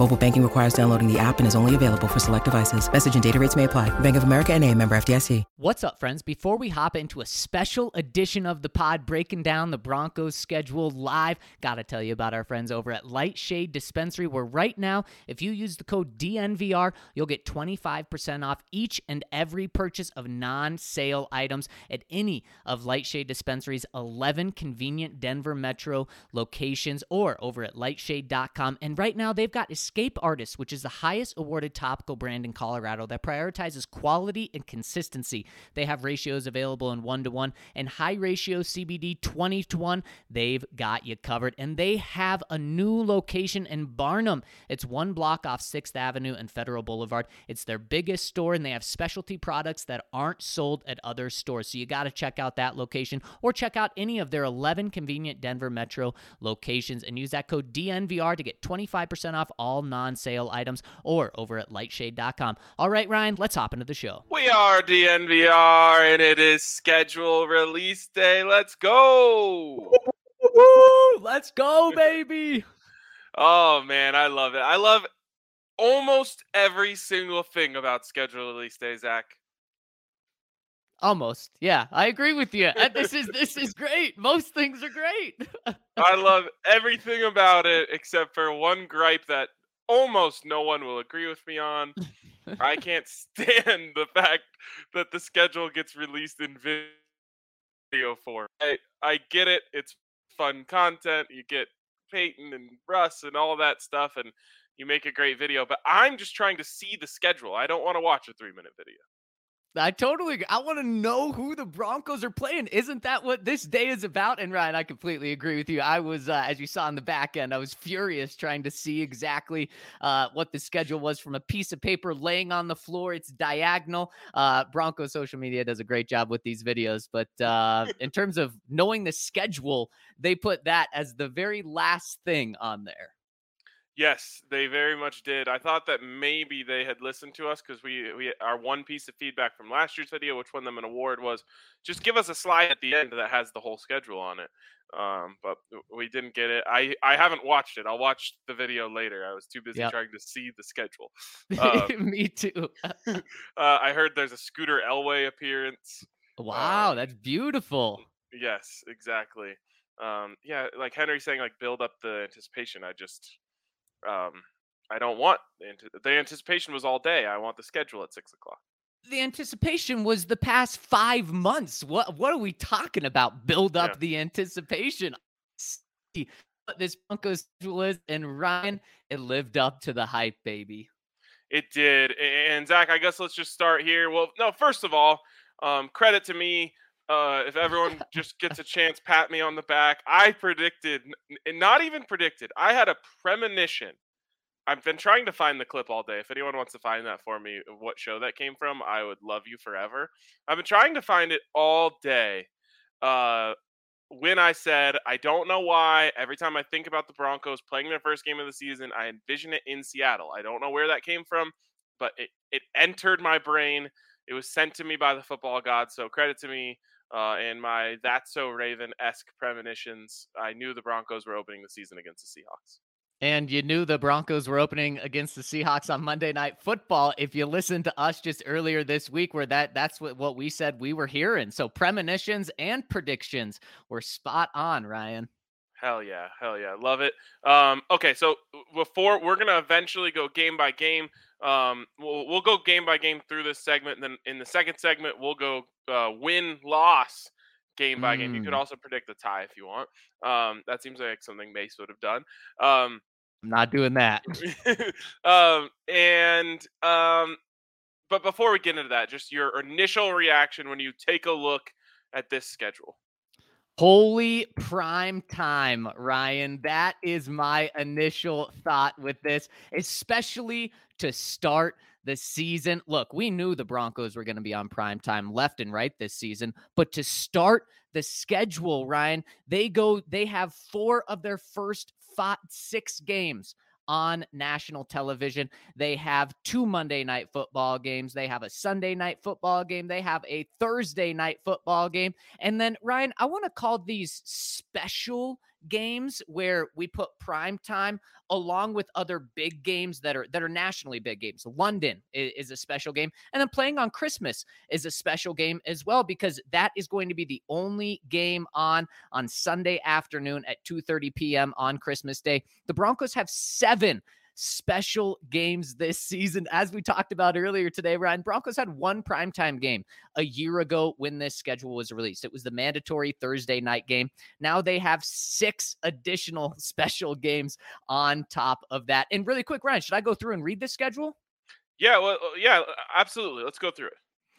Mobile banking requires downloading the app and is only available for select devices. Message and data rates may apply. Bank of America and a member FDIC. What's up, friends? Before we hop into a special edition of the pod breaking down the Broncos schedule live, gotta tell you about our friends over at Lightshade Dispensary, where right now, if you use the code DNVR, you'll get 25% off each and every purchase of non sale items at any of Lightshade Dispensary's 11 convenient Denver Metro locations or over at lightshade.com. And right now, they've got Escape Artist, which is the highest awarded topical brand in Colorado that prioritizes quality and consistency. They have ratios available in 1 to 1 and high ratio CBD 20 to 1. They've got you covered. And they have a new location in Barnum. It's one block off 6th Avenue and Federal Boulevard. It's their biggest store, and they have specialty products that aren't sold at other stores. So you got to check out that location or check out any of their 11 convenient Denver Metro locations and use that code DNVR to get 25% off all non sale items or over at lightshade.com. All right, Ryan, let's hop into the show. We are DNVR, and it is schedule release day. Let's go! Woo! Let's go, baby. Oh man, I love it. I love almost every single thing about schedule release day, Zac. Almost. Yeah, I agree with you. This is this is great. Most things are great. I love everything about it except for one gripe that almost no one will agree with me on. I can't stand the fact that the schedule gets released in video form. I, I get it. It's fun content. You get Peyton and Russ and all that stuff, and you make a great video. But I'm just trying to see the schedule. I don't want to watch a three minute video. I totally. I want to know who the Broncos are playing. Isn't that what this day is about? And Ryan, I completely agree with you. I was, uh, as you saw in the back end, I was furious trying to see exactly uh, what the schedule was from a piece of paper laying on the floor. It's diagonal. Uh, Broncos social media does a great job with these videos, but uh, in terms of knowing the schedule, they put that as the very last thing on there. Yes, they very much did. I thought that maybe they had listened to us because we we our one piece of feedback from last year's video, which won them an award, was just give us a slide at the end that has the whole schedule on it. Um, but we didn't get it. I I haven't watched it. I'll watch the video later. I was too busy Yep. trying to see the schedule. Um, Me too. uh, I heard there's a Scooter Elway appearance. wow, that's beautiful. Yes, exactly. Um, yeah, like Henry saying, like build up the anticipation. I just, um, I don't want the, the anticipation was all day. I want the schedule at six o'clock. the anticipation was the past five months. What what are we talking about? Build up Yeah. the anticipation. What this Broncos schedule is, and Ryan, it lived up to the hype, baby. It did. And Zac, I guess let's just start here. Well, no, first of all, um, credit to me. Uh, if everyone just gets a chance, pat me on the back. I predicted, n- not even predicted, I had a premonition. I've been trying to find the clip all day. If anyone wants to find that for me, of what show that came from, I would love you forever. I've been trying to find it all day. Uh, when I said, I don't know why, every time I think about the Broncos playing their first game of the season, I envision it in Seattle. I don't know where that came from, but it, it entered my brain. It was sent to me by the football god. So credit to me uh, and my That's So Raven esque premonitions. I knew the Broncos were opening the season against the Seahawks. And you knew the Broncos were opening against the Seahawks on Monday Night Football. If you listened to us just earlier this week, where that that's what, what we said we were hearing. So premonitions and predictions were spot on, Ryan. Hell yeah, hell yeah, love it. Um, okay, so before we're gonna eventually go game by game. Um, we'll we'll go game by game through this segment, and then in the second segment we'll go uh, win loss game by game. You could mm. also predict the tie if you want. Um, that seems like something Mace would have done. Um, I'm not doing that. um, and um, but before we get into that, just your initial reaction when you take a look at this schedule. Holy prime time, Ryan. That is my initial thought with this, especially to start the season. Look, we knew the Broncos were going to be on prime time left and right this season, but to start the schedule, Ryan, they go, they have four of their first five, six games on national television. They have two Monday night football games. They have a Sunday night football game. They have a Thursday night football game. And then, Ryan, I want to call these special games where we put prime time along with other big games that are that are nationally big games. London is, is, a special game, and then playing on Christmas is a special game as well because that is going to be the only game on on Sunday afternoon at 2:30 p.m. on Christmas Day. The Broncos have seven special games this season. As we talked about earlier today, Ryan, Broncos had one primetime game a year ago when this schedule was released. It was the mandatory Thursday night game. Now they have six additional special games on top of that. And really quick, Ryan, should I go through and read this schedule? Yeah, well, uh, yeah, absolutely. Let's go through it.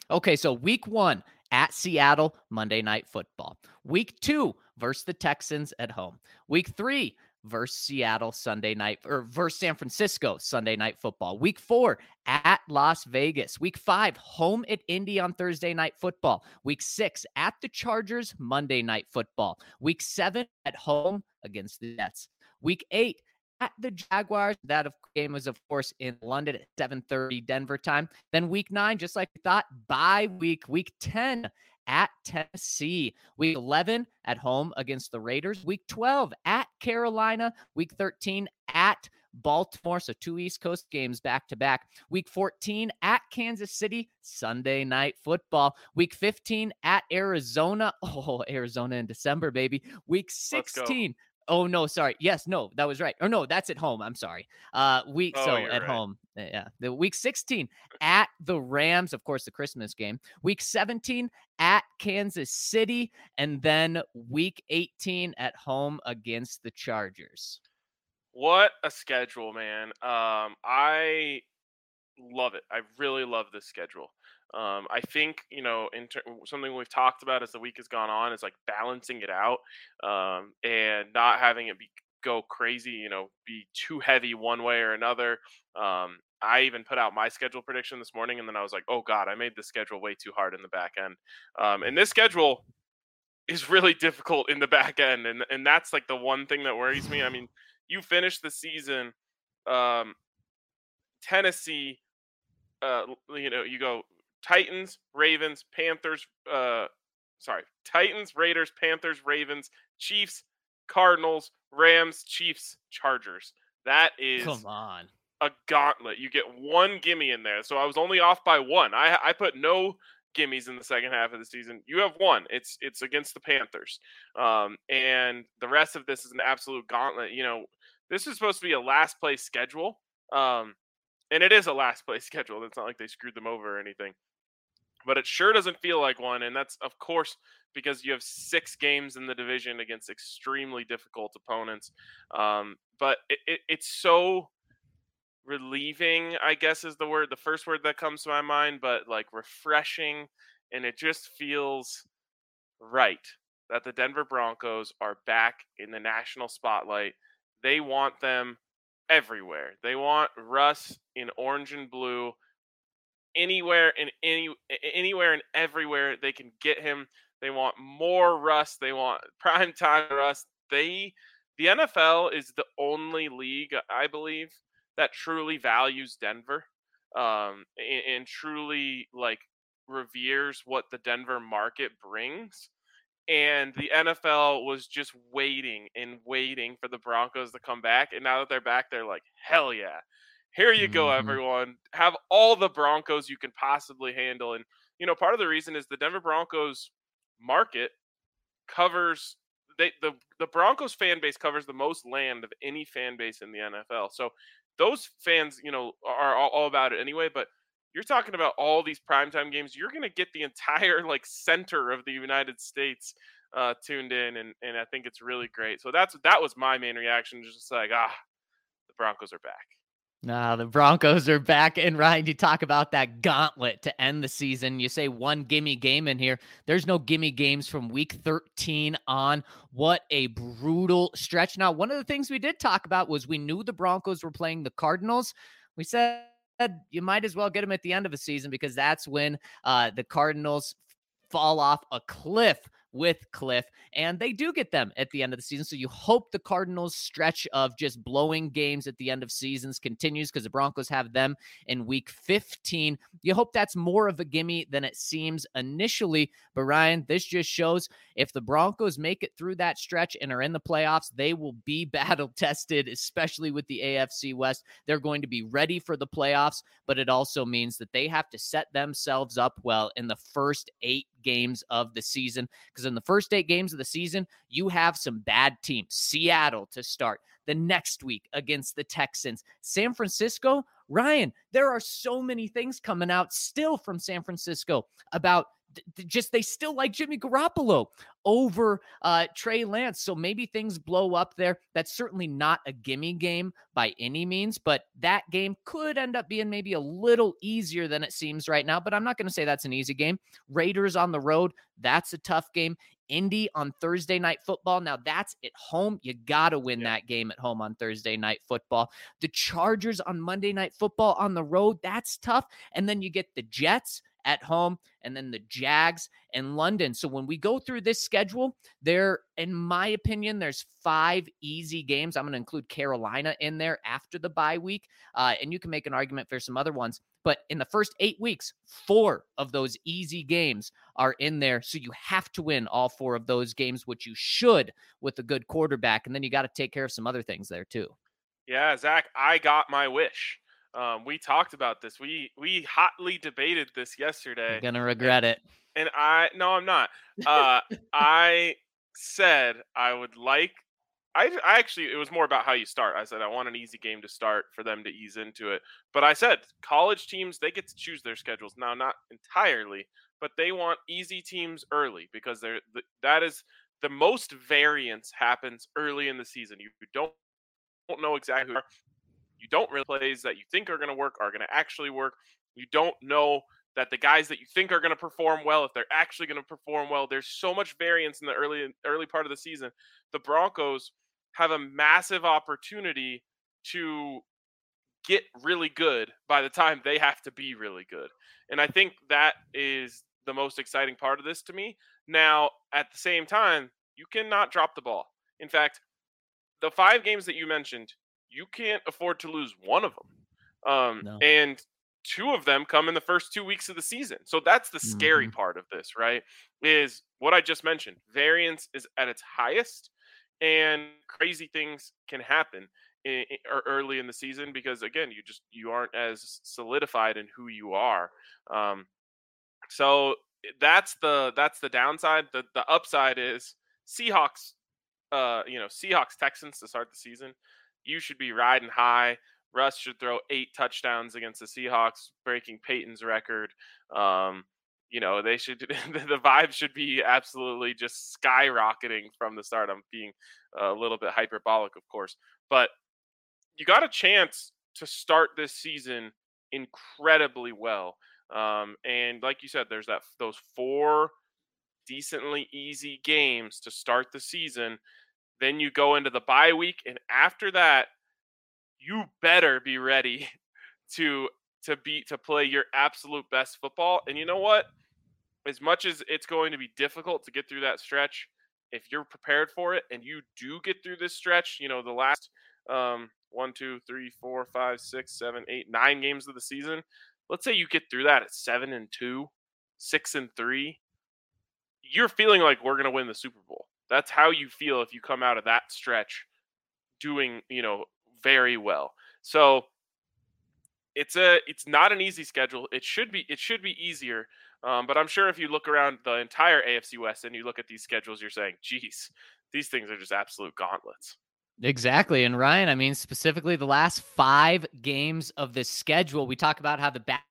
Okay, so week one at Seattle, Monday Night Football. Week two versus the Texans at home. Week three versus Seattle Sunday night or versus San Francisco Sunday night football. Week four at Las Vegas. Week five, home at Indy on Thursday night football. Week six at the Chargers Monday night football. Week seven at home against the Jets. Week eight at the Jaguars. That game was, of course, in London at 7:30 Denver time. Then week nine, just like we thought, bye week. Week 10 at Tennessee. Week 11 at home against the Raiders. Week 12 at Carolina. Week 13 at Baltimore. So two East Coast games back to back. Week 14 at Kansas City, Sunday night football. Week 15 at Arizona. Oh, Arizona in December, baby. Week 16 Oh no, sorry. Yes, no, that was right. Or no, that's at home. I'm sorry. Uh week oh, so at right. home. Yeah. The week 16 at the Rams, of course, the Christmas game. Week 17 at Kansas City and then week 18 at home against the Chargers. What a schedule, man. Um I love it. I really love this schedule. Um, I think you know, ter- something we've talked about as the week has gone on is like balancing it out um, and not having it be go crazy. You know, be too heavy one way or another. Um, I even put out my schedule prediction this morning, and then I was like, "Oh God, I made the schedule way too hard in the back end." Um, and this schedule is really difficult in the back end, and and that's like the one thing that worries me. I mean, you finish the season, um, Tennessee. Uh, you know, you go Titans, Ravens, Panthers, uh, sorry, Titans, Raiders, Panthers, Ravens, Chiefs, Cardinals, Rams, Chiefs, Chargers. That is come on a gauntlet. You get one gimme in there. So I was only off by one. I I put no gimmies in the second half of the season. You have one. It's it's against the Panthers. Um, and the rest of this is an absolute gauntlet. You know, this is supposed to be a last place schedule. Um, and it is a last place schedule. It's not like they screwed them over or anything but it sure doesn't feel like one. And that's, of course, because you have six games in the division against extremely difficult opponents. Um, but it, it, it's so relieving, I guess, is the word, the first word that comes to my mind, but like refreshing. And it just feels right that the Denver Broncos are back in the national spotlight. They want them everywhere. They want Russ in orange and blue anywhere and any anywhere and everywhere they can get him. They want more Russ. They want prime time Russ. They the NFL is the only league I believe that truly values Denver um, and, and truly like reveres what the Denver market brings. And the NFL was just waiting and waiting for the Broncos to come back. And now that they're back, they're like, hell yeah. Here you go, mm-hmm. everyone. Have all the Broncos you can possibly handle. And, you know, part of the reason is the Denver Broncos market covers they the, the Broncos fan base covers the most land of any fan base in the NFL. So those fans, you know, are all, all about it anyway. But you're talking about all these primetime games. You're going to get the entire like center of the United States uh, tuned in, and and I think it's really great. So that's that was my main reaction, just like ah, the Broncos are back. Nah, the Broncos are back. And Ryan, you talk about that gauntlet to end the season. You say one gimme game in here. There's no gimme games from week 13 on. What a brutal stretch. Now, one of the things we did talk about was we knew the Broncos were playing the Cardinals. We said you might as well get them at the end of the season because that's when uh, the Cardinals fall off a cliff with Cliff, and they do get them at the end of the season. So you hope the Cardinals' stretch of just blowing games at the end of seasons continues because the Broncos have them in week 15. You hope that's more of a gimme than it seems initially. But Ryan, this just shows if the Broncos make it through that stretch and are in the playoffs, they will be battle tested, especially with the AFC West. They're going to be ready for the playoffs, but it also means that they have to set themselves up well in the first eight games of the season. Because in the first eight games of the season, you have some bad teams. Seattle to start the next week against the Texans. San Francisco, Ryan, there are so many things coming out still from San Francisco about just they still like Jimmy Garoppolo over uh, Trey Lance. So maybe things blow up there. That's certainly not a gimme game by any means, but that game could end up being maybe a little easier than it seems right now. But I'm not going to say that's an easy game. Raiders on the road, that's a tough game. Indy on Thursday night football. Now that's at home. You got to win yeah. that game at home on Thursday night football. The Chargers on Monday night football on the road. That's tough. And then you get the Jets at home, and then the Jags and London. So when we go through this schedule, there, in my opinion, there's five easy games. I'm going to include Carolina in there after the bye week, uh, and you can make an argument for some other ones. But in the first eight weeks, four of those easy games are in there. So you have to win all four of those games, which you should with a good quarterback. And then you got to take care of some other things there too. Yeah, Zac, I got my wish. Um, we talked about this. We we hotly debated this yesterday. You're gonna regret and, it. And I no, I'm not. Uh, I said I would like. I, I actually it was more about how you start. I said I want an easy game to start for them to ease into it. But I said college teams they get to choose their schedules now, not entirely, but they want easy teams early because they're that is the most variance happens early in the season. You don't don't know exactly who you don't really plays that you think are going to work are going to actually work. You don't know that the guys that you think are going to perform well if they're actually going to perform well. There's so much variance in the early early part of the season. The Broncos have a massive opportunity to get really good by the time they have to be really good. And I think that is the most exciting part of this to me. Now, at the same time, you cannot drop the ball. In fact, the five games that you mentioned, you can't afford to lose one of them. Um, no. And two of them come in the first two weeks of the season. So that's the scary mm-hmm. part of this, right? Is what I just mentioned. Variance is at its highest, and crazy things can happen in, in, early in the season because again, you just you aren't as solidified in who you are. Um, so that's the that's the downside. The the upside is Seahawks. Uh, you know, Seahawks Texans to start the season you should be riding high. Russ should throw eight touchdowns against the Seahawks, breaking Peyton's record. Um, you know, they should the vibe should be absolutely just skyrocketing from the start. I'm being a little bit hyperbolic, of course, but you got a chance to start this season incredibly well. Um, and like you said, there's that those four decently easy games to start the season then you go into the bye week, and after that, you better be ready to to beat to play your absolute best football. And you know what? As much as it's going to be difficult to get through that stretch, if you're prepared for it and you do get through this stretch, you know, the last um, one, two, three, four, five, six, seven, eight, nine games of the season, let's say you get through that at seven and two, six and three, you're feeling like we're going to win the Super Bowl. That's how you feel if you come out of that stretch doing, you know, very well. So it's a it's not an easy schedule. It should be it should be easier. Um, but I'm sure if you look around the entire AFC West and you look at these schedules, you're saying, geez, these things are just absolute gauntlets. Exactly. And Ryan, I mean, specifically the last five games of this schedule, we talk about how the back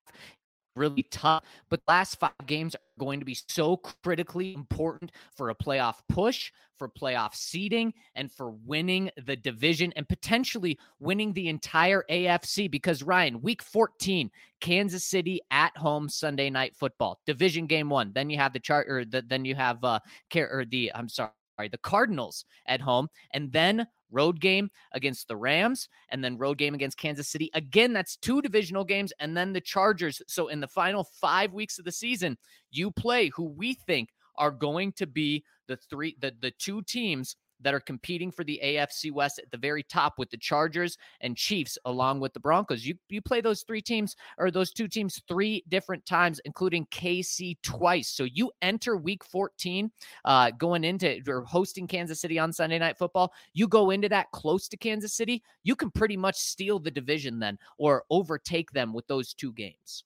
really tough. But last five games are going to be so critically important for a playoff push, for playoff seeding, and for winning the division and potentially winning the entire AFC. Because Ryan, week 14, Kansas City at home Sunday night football, division game one. Then you have the chart or the, then you have uh care, or the I'm sorry the Cardinals at home, and then road game against the Rams, and then road game against Kansas City. Again, that's two divisional games, and then the Chargers. So in the final five weeks of the season, you play who we think are going to be the three the the two teams that are competing for the AFC West at the very top with the Chargers and Chiefs, along with the Broncos. You you play those three teams or those two teams three different times, including KC twice. So you enter Week 14, uh, going into or hosting Kansas City on Sunday Night Football. You go into that close to Kansas City, you can pretty much steal the division then or overtake them with those two games.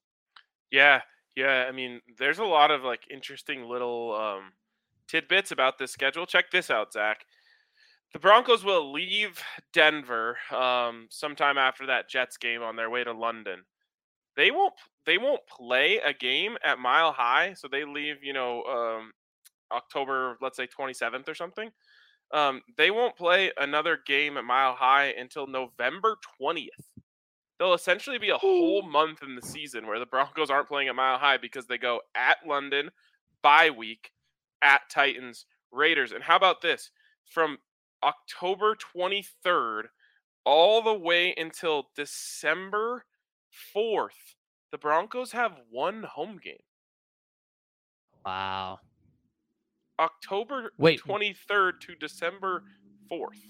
Yeah, yeah. I mean, there's a lot of like interesting little. Um tidbits about this schedule. Check this out, Zac. The Broncos will leave Denver um, sometime after that Jets game on their way to London. They won't. They won't play a game at Mile High, so they leave. You know, um, October, let's say twenty seventh or something. Um, they won't play another game at Mile High until November twentieth. They'll essentially be a whole month in the season where the Broncos aren't playing at Mile High because they go at London, bye week, at Titans, Raiders, and how about this? From October 23rd all the way until December 4th, the Broncos have one home game. Wow. October Wait. 23rd to December 4th.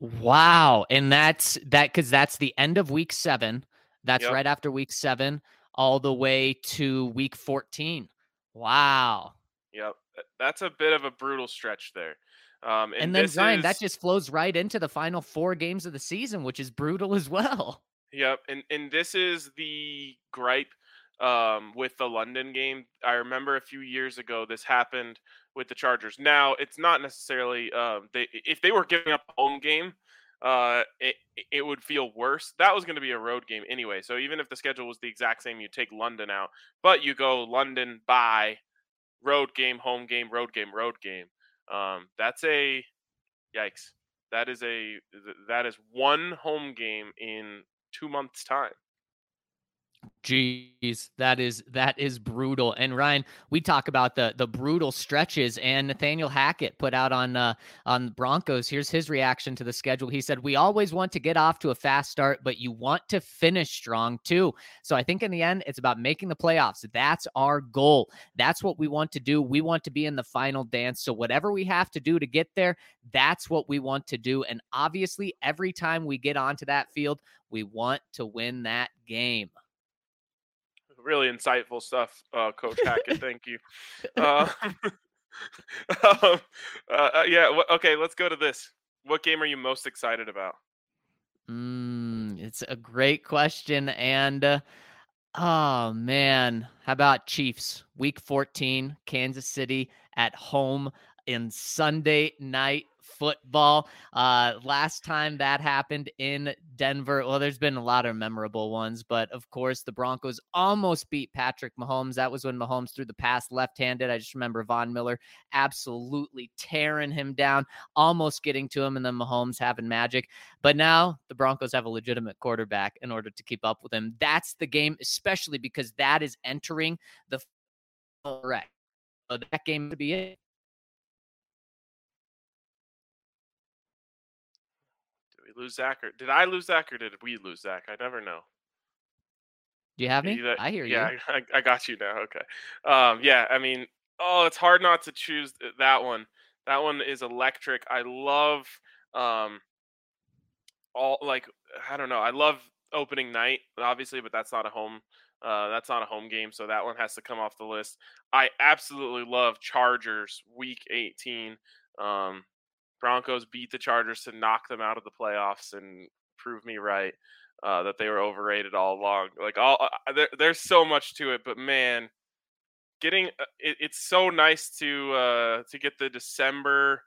Wow. And that's that because that's the end of week seven. That's yep. right after week seven, all the way to week 14. Wow. Yep. That's a bit of a brutal stretch there. Um, and, and then Ryan, is, that just flows right into the final four games of the season, which is brutal as well. Yep, and and this is the gripe um, with the London game. I remember a few years ago this happened with the Chargers. Now it's not necessarily um, they if they were giving up a home game, uh, it it would feel worse. That was going to be a road game anyway. So even if the schedule was the exact same, you take London out, but you go London by road game, home game, road game, road game. Um, that's a yikes. That is a that is one home game in two months' time. Jeez, that is that is brutal. And Ryan, we talk about the the brutal stretches, and Nathaniel Hackett put out on uh, on Broncos. Here's his reaction to the schedule. He said, "We always want to get off to a fast start, but you want to finish strong too. So I think in the end, it's about making the playoffs. That's our goal. That's what we want to do. We want to be in the final dance. So whatever we have to do to get there, that's what we want to do. And obviously, every time we get onto that field, we want to win that game." Really insightful stuff, uh, Coach Hackett. Thank you. Uh, um, uh, uh, yeah. W- okay, let's go to this. What game are you most excited about? Mm, it's a great question, and uh, oh man, how about Chiefs? Week 14, Kansas City at home in Sunday night football. Uh, last time that happened in Denver, well, there's been a lot of memorable ones, but of course, the Broncos almost beat Patrick Mahomes. That was when Mahomes threw the pass left handed. I just remember Von Miller absolutely tearing him down, almost getting to him, and then Mahomes having magic. But now the Broncos have a legitimate quarterback in order to keep up with him. That's the game, especially because that is entering the correct. So that game to be it. Lose Zac or did I lose Zac or did we lose Zac? I never know. Do you have me? I hear yeah, you. Yeah, I, I, got you now. Okay. Um, yeah, I mean, oh, it's hard not to choose that one. That one is electric. I love um, all like I don't know. I love opening night, obviously, but that's not a home. Uh, that's not a home game, so that one has to come off the list. I absolutely love Chargers Week 18. Um, Broncos beat the Chargers to knock them out of the playoffs and prove me right uh, that they were overrated all along. Like all uh, there, there's so much to it, but man, getting uh, it, it's so nice to uh, to get the December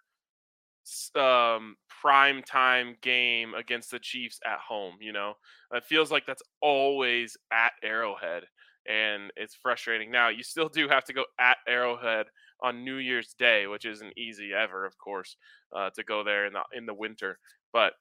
um, prime time game against the Chiefs at home. You know, it feels like that's always at Arrowhead, and it's frustrating. Now you still do have to go at Arrowhead on New Year's Day, which isn't easy ever, of course, uh, to go there in the in the winter. But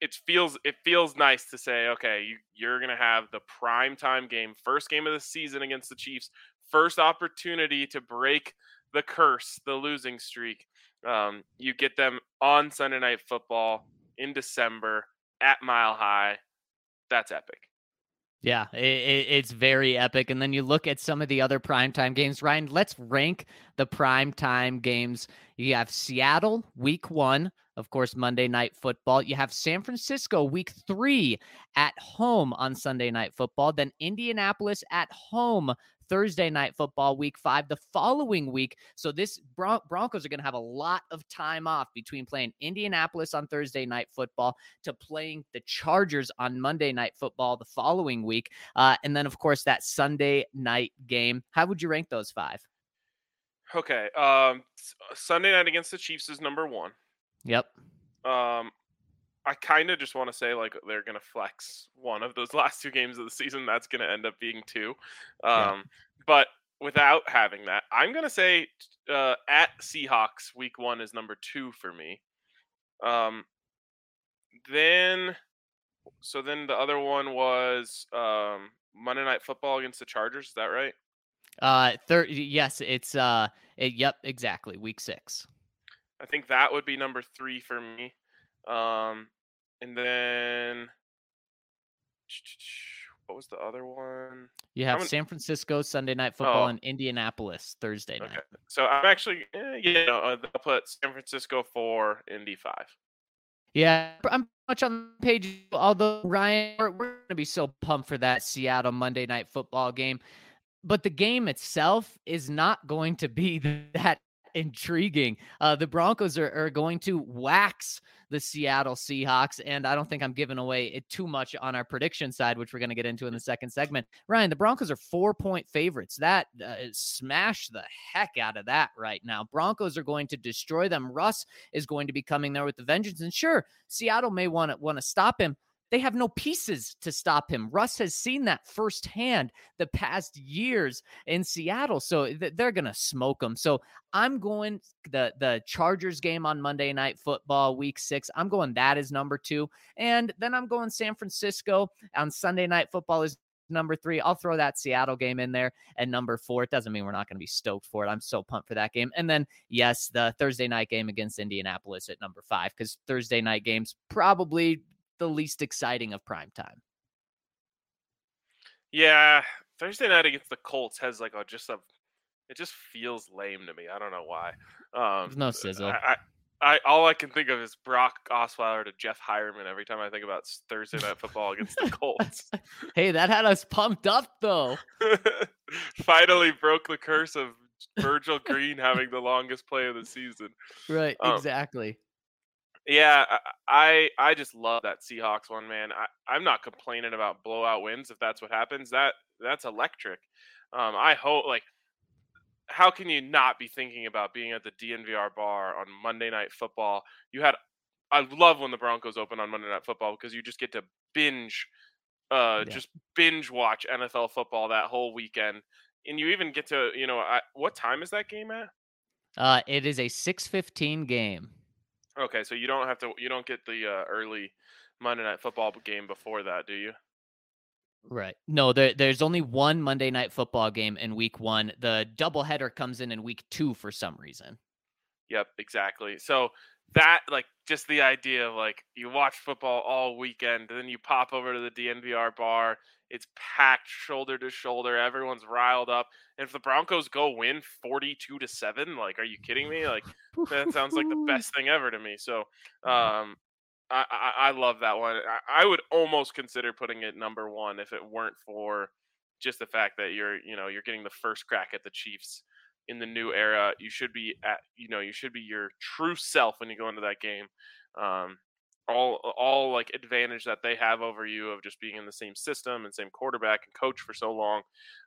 it feels it feels nice to say, okay, you, you're gonna have the prime time game, first game of the season against the Chiefs, first opportunity to break the curse, the losing streak. Um, you get them on Sunday Night Football in December at Mile High. That's epic. Yeah, it, it's very epic. And then you look at some of the other primetime games. Ryan, let's rank the primetime games. You have Seattle, week one, of course, Monday Night Football. You have San Francisco, week three, at home on Sunday Night Football. Then Indianapolis at home Thursday night football week five the following week. So this Bron- Broncos are going to have a lot of time off between playing Indianapolis on Thursday night football to playing the Chargers on Monday night football the following week. Uh, and then, of course, that Sunday night game. How would you rank those five? Okay. Um, Sunday night against the Chiefs is number one. Yep. Um, I kind of just want to say like they're gonna flex one of those last two games of the season. That's gonna end up being two. Um, yeah. But without having that, I'm gonna say uh, at Seahawks week one is number two for me. Um, then, so then the other one was um, Monday Night Football against the Chargers. Is that right? Uh, third. Yes, it's uh, it, yep, exactly. Week six. I think that would be number three for me. Um, and then what was the other one? You have San Francisco Sunday night football oh. and Indianapolis Thursday night. Okay. So I'm actually, eh, you know, uh, I'll put San Francisco four, Indy five. Yeah, I'm much on the page. Although Ryan, we're, we're going to be so pumped for that Seattle Monday night football game, but the game itself is not going to be that intriguing. Uh, the Broncos are, are going to wax the Seattle Seahawks. And I don't think I'm giving away it too much on our prediction side, which we're going to get into in the second segment. Ryan, the Broncos are four point favorites. That uh, smash the heck out of that right now. Broncos are going to destroy them. Russ is going to be coming there with the vengeance. And sure, Seattle may want to want to stop him, they have no pieces to stop him. Russ has seen that firsthand the past years in Seattle, so they're going to smoke him. So I'm going the the Chargers game on Monday Night Football, Week Six. I'm going that is number two, and then I'm going San Francisco on Sunday Night Football is number three. I'll throw that Seattle game in there and number four. It doesn't mean we're not going to be stoked for it. I'm so pumped for that game. And then, yes, the Thursday night game against Indianapolis at number five, because Thursday night games probably the least exciting of prime time. Yeah, Thursday night against the Colts has like a just a it just feels lame to me. I don't know why. Um, There's no sizzle. I, I, I, all I can think of is Brock Osweiler to Jeff Heuerman every time I think about Thursday night football against the Colts. hey, that had us pumped up though. Finally broke the curse of Virgil Green having the longest play of the season. Right, um, exactly. Yeah, I I just love that Seahawks one, man. I, I'm not complaining about blowout wins if that's what happens. That that's electric. Um, I hope like how can you not be thinking about being at the DNVR bar on Monday Night Football? You had I love when the Broncos open on Monday Night Football because you just get to binge, uh, yeah. just binge watch NFL football that whole weekend, and you even get to you know I, what time is that game at? Uh, it is a six fifteen game. Okay, so you don't have to. You don't get the uh, early Monday night football game before that, do you? Right. No, there, there's only one Monday night football game in week one. The doubleheader comes in in week two for some reason. Yep, exactly. So that, like, just the idea of like you watch football all weekend, then you pop over to the DNVR bar. It's packed shoulder to shoulder. Everyone's riled up. And if the Broncos go win 42 to 7, like, are you kidding me? Like, that sounds like the best thing ever to me. So, um, I, I, I love that one. I, I would almost consider putting it number one if it weren't for just the fact that you're, you know, you're getting the first crack at the Chiefs in the new era. You should be at, you know, you should be your true self when you go into that game. Um, all all like advantage that they have over you of just being in the same system and same quarterback and coach for so long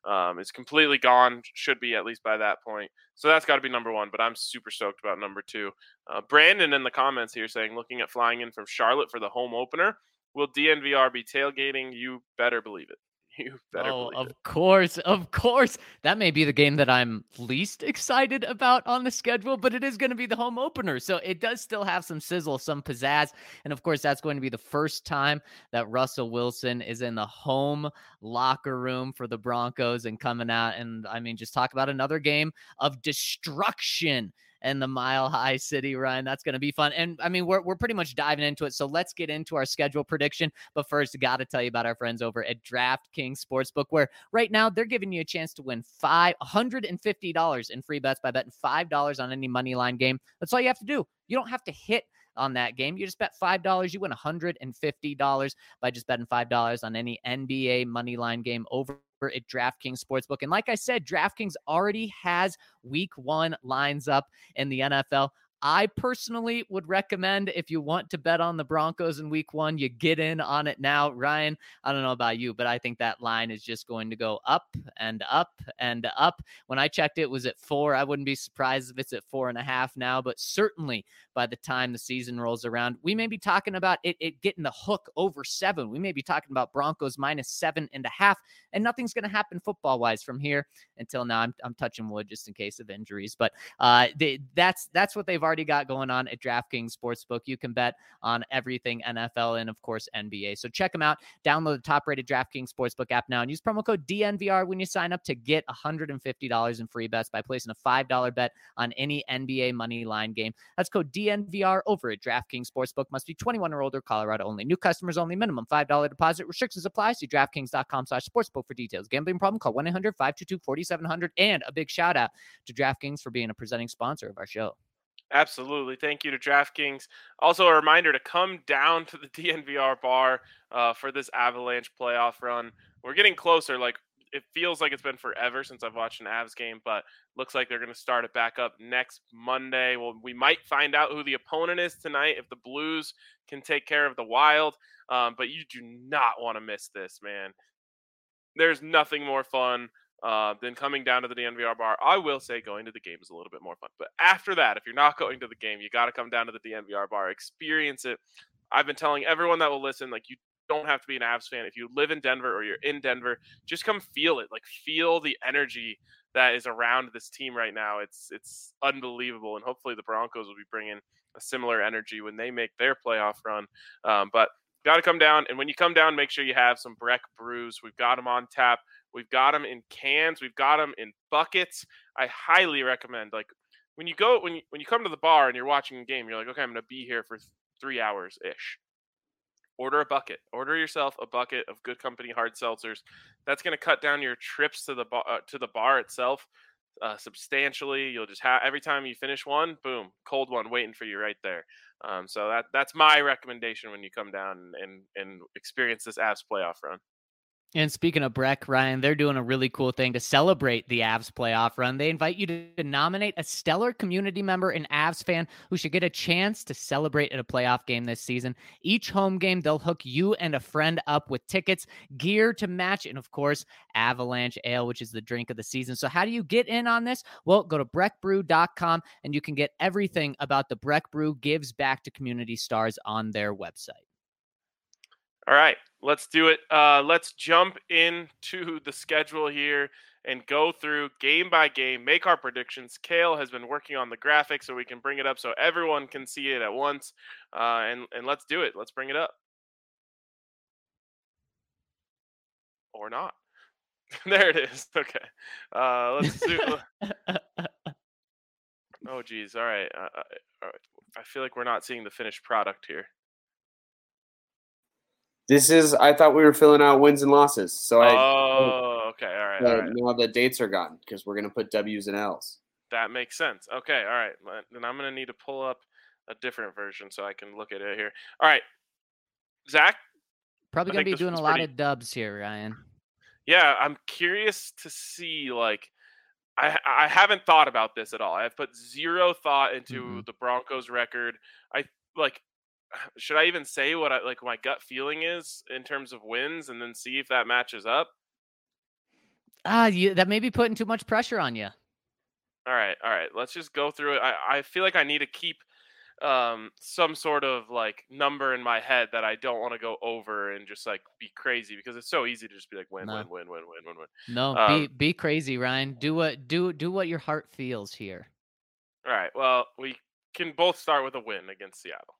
um, is completely gone. Should be at least by that point. So that's got to be number one. But I'm super stoked about number two. Uh, Brandon in the comments here saying looking at flying in from Charlotte for the home opener. Will DNVR be tailgating? You better believe it. You better oh, of it. course, of course. That may be the game that I'm least excited about on the schedule, but it is going to be the home opener. So it does still have some sizzle, some pizzazz. And of course, that's going to be the first time that Russell Wilson is in the home locker room for the Broncos and coming out. And I mean, just talk about another game of destruction and the Mile High City, Run. That's going to be fun. And I mean, we're, we're pretty much diving into it. So let's get into our schedule prediction. But first, got to tell you about our friends over at DraftKings Sportsbook, where right now they're giving you a chance to win five hundred and fifty dollars in free bets by betting five dollars on any money line game. That's all you have to do. You don't have to hit on that game. You just bet $5, you win $150 by just betting $5 on any NBA money line game over at DraftKings Sportsbook. And like I said, DraftKings already has week one lines up in the NFL. I personally would recommend if you want to bet on the Broncos in week one, you get in on it now. Ryan, I don't know about you, but I think that line is just going to go up and up and up. When I checked, it was at four. I wouldn't be surprised if it's at four and a half now, but certainly by the time the season rolls around, we may be talking about it, it getting the hook over seven. We may be talking about Broncos minus seven and a half, and nothing's going to happen football wise from here until now. I'm, I'm touching wood just in case of injuries, but uh, they, that's that's what they've already got going on at DraftKings Sportsbook. You can bet on everything NFL and, of course, NBA. So check them out. Download the top rated DraftKings Sportsbook app now and use promo code DNVR when you sign up to get $150 in free bets by placing a $5 bet on any NBA money line game. That's code DNVR over at DraftKings Sportsbook. Must be 21 or older, Colorado only. New customers only, minimum $5 deposit. Restrictions apply. See DraftKings.com slash sportsbook for details. Gambling problem? Call 1 800 522 4700. And a big shout out to DraftKings for being a presenting sponsor of our show. Absolutely. Thank you to DraftKings. Also, a reminder to come down to the DNVR bar uh, for this Avalanche playoff run. We're getting closer. Like, it feels like it's been forever since I've watched an Avs game, but looks like they're going to start it back up next Monday. Well, we might find out who the opponent is tonight if the Blues can take care of the Wild. Um, but you do not want to miss this, man. There's nothing more fun uh, than coming down to the DNVR bar. I will say going to the game is a little bit more fun. But after that, if you're not going to the game, you got to come down to the DNVR bar, experience it. I've been telling everyone that will listen, like, you don't have to be an Avs fan. If you live in Denver or you're in Denver, just come feel it. Like, feel the energy that is around this team right now. It's it's unbelievable, and hopefully the Broncos will be bringing a similar energy when they make their playoff run. Um, but got to come down, and when you come down, make sure you have some Breck brews. We've got them on tap. We've got them in cans. We've got them in buckets. I highly recommend. Like when you go when you when you come to the bar and you're watching a game, you're like, okay, I'm gonna be here for three hours ish. Order a bucket. Order yourself a bucket of good company hard seltzers. That's gonna cut down your trips to the bar uh, to the bar itself uh, substantially. You'll just have every time you finish one, boom, cold one waiting for you right there. Um, so that that's my recommendation when you come down and and experience this Avs playoff run. And speaking of Breck, Ryan, they're doing a really cool thing to celebrate the Avs playoff run. They invite you to nominate a stellar community member and Avs fan who should get a chance to celebrate at a playoff game this season. Each home game, they'll hook you and a friend up with tickets, gear to match, and of course, Avalanche Ale, which is the drink of the season. So, how do you get in on this? Well, go to breckbrew.com and you can get everything about the Breck Brew gives back to community stars on their website. All right, let's do it. Uh, let's jump into the schedule here and go through game by game, make our predictions. Kale has been working on the graphics so we can bring it up so everyone can see it at once. Uh, and and let's do it. Let's bring it up. Or not. there it is. Okay. Uh, let's do. oh, geez. All right. Uh, uh, all right. I feel like we're not seeing the finished product here. This is. I thought we were filling out wins and losses. So I. Oh, okay. All right. All right. Now the dates are gone because we're gonna put W's and L's. That makes sense. Okay. All right. Then I'm gonna need to pull up a different version so I can look at it here. All right. Zac. Probably gonna be doing a lot pretty... of dubs here, Ryan. Yeah, I'm curious to see like. I, I haven't thought about this at all. I've put zero thought into mm-hmm. the Broncos record. I like should I even say what I like my gut feeling is in terms of wins and then see if that matches up? Ah, you that may be putting too much pressure on you. All right, all right. Let's just go through it. I, I feel like I need to keep um some sort of like number in my head that I don't want to go over and just like be crazy because it's so easy to just be like win, No. win, win, win, win, win, win. No, Um, be be crazy, Ryan. Do what do do what your heart feels here. All right. Well, we can both start with a win against Seattle.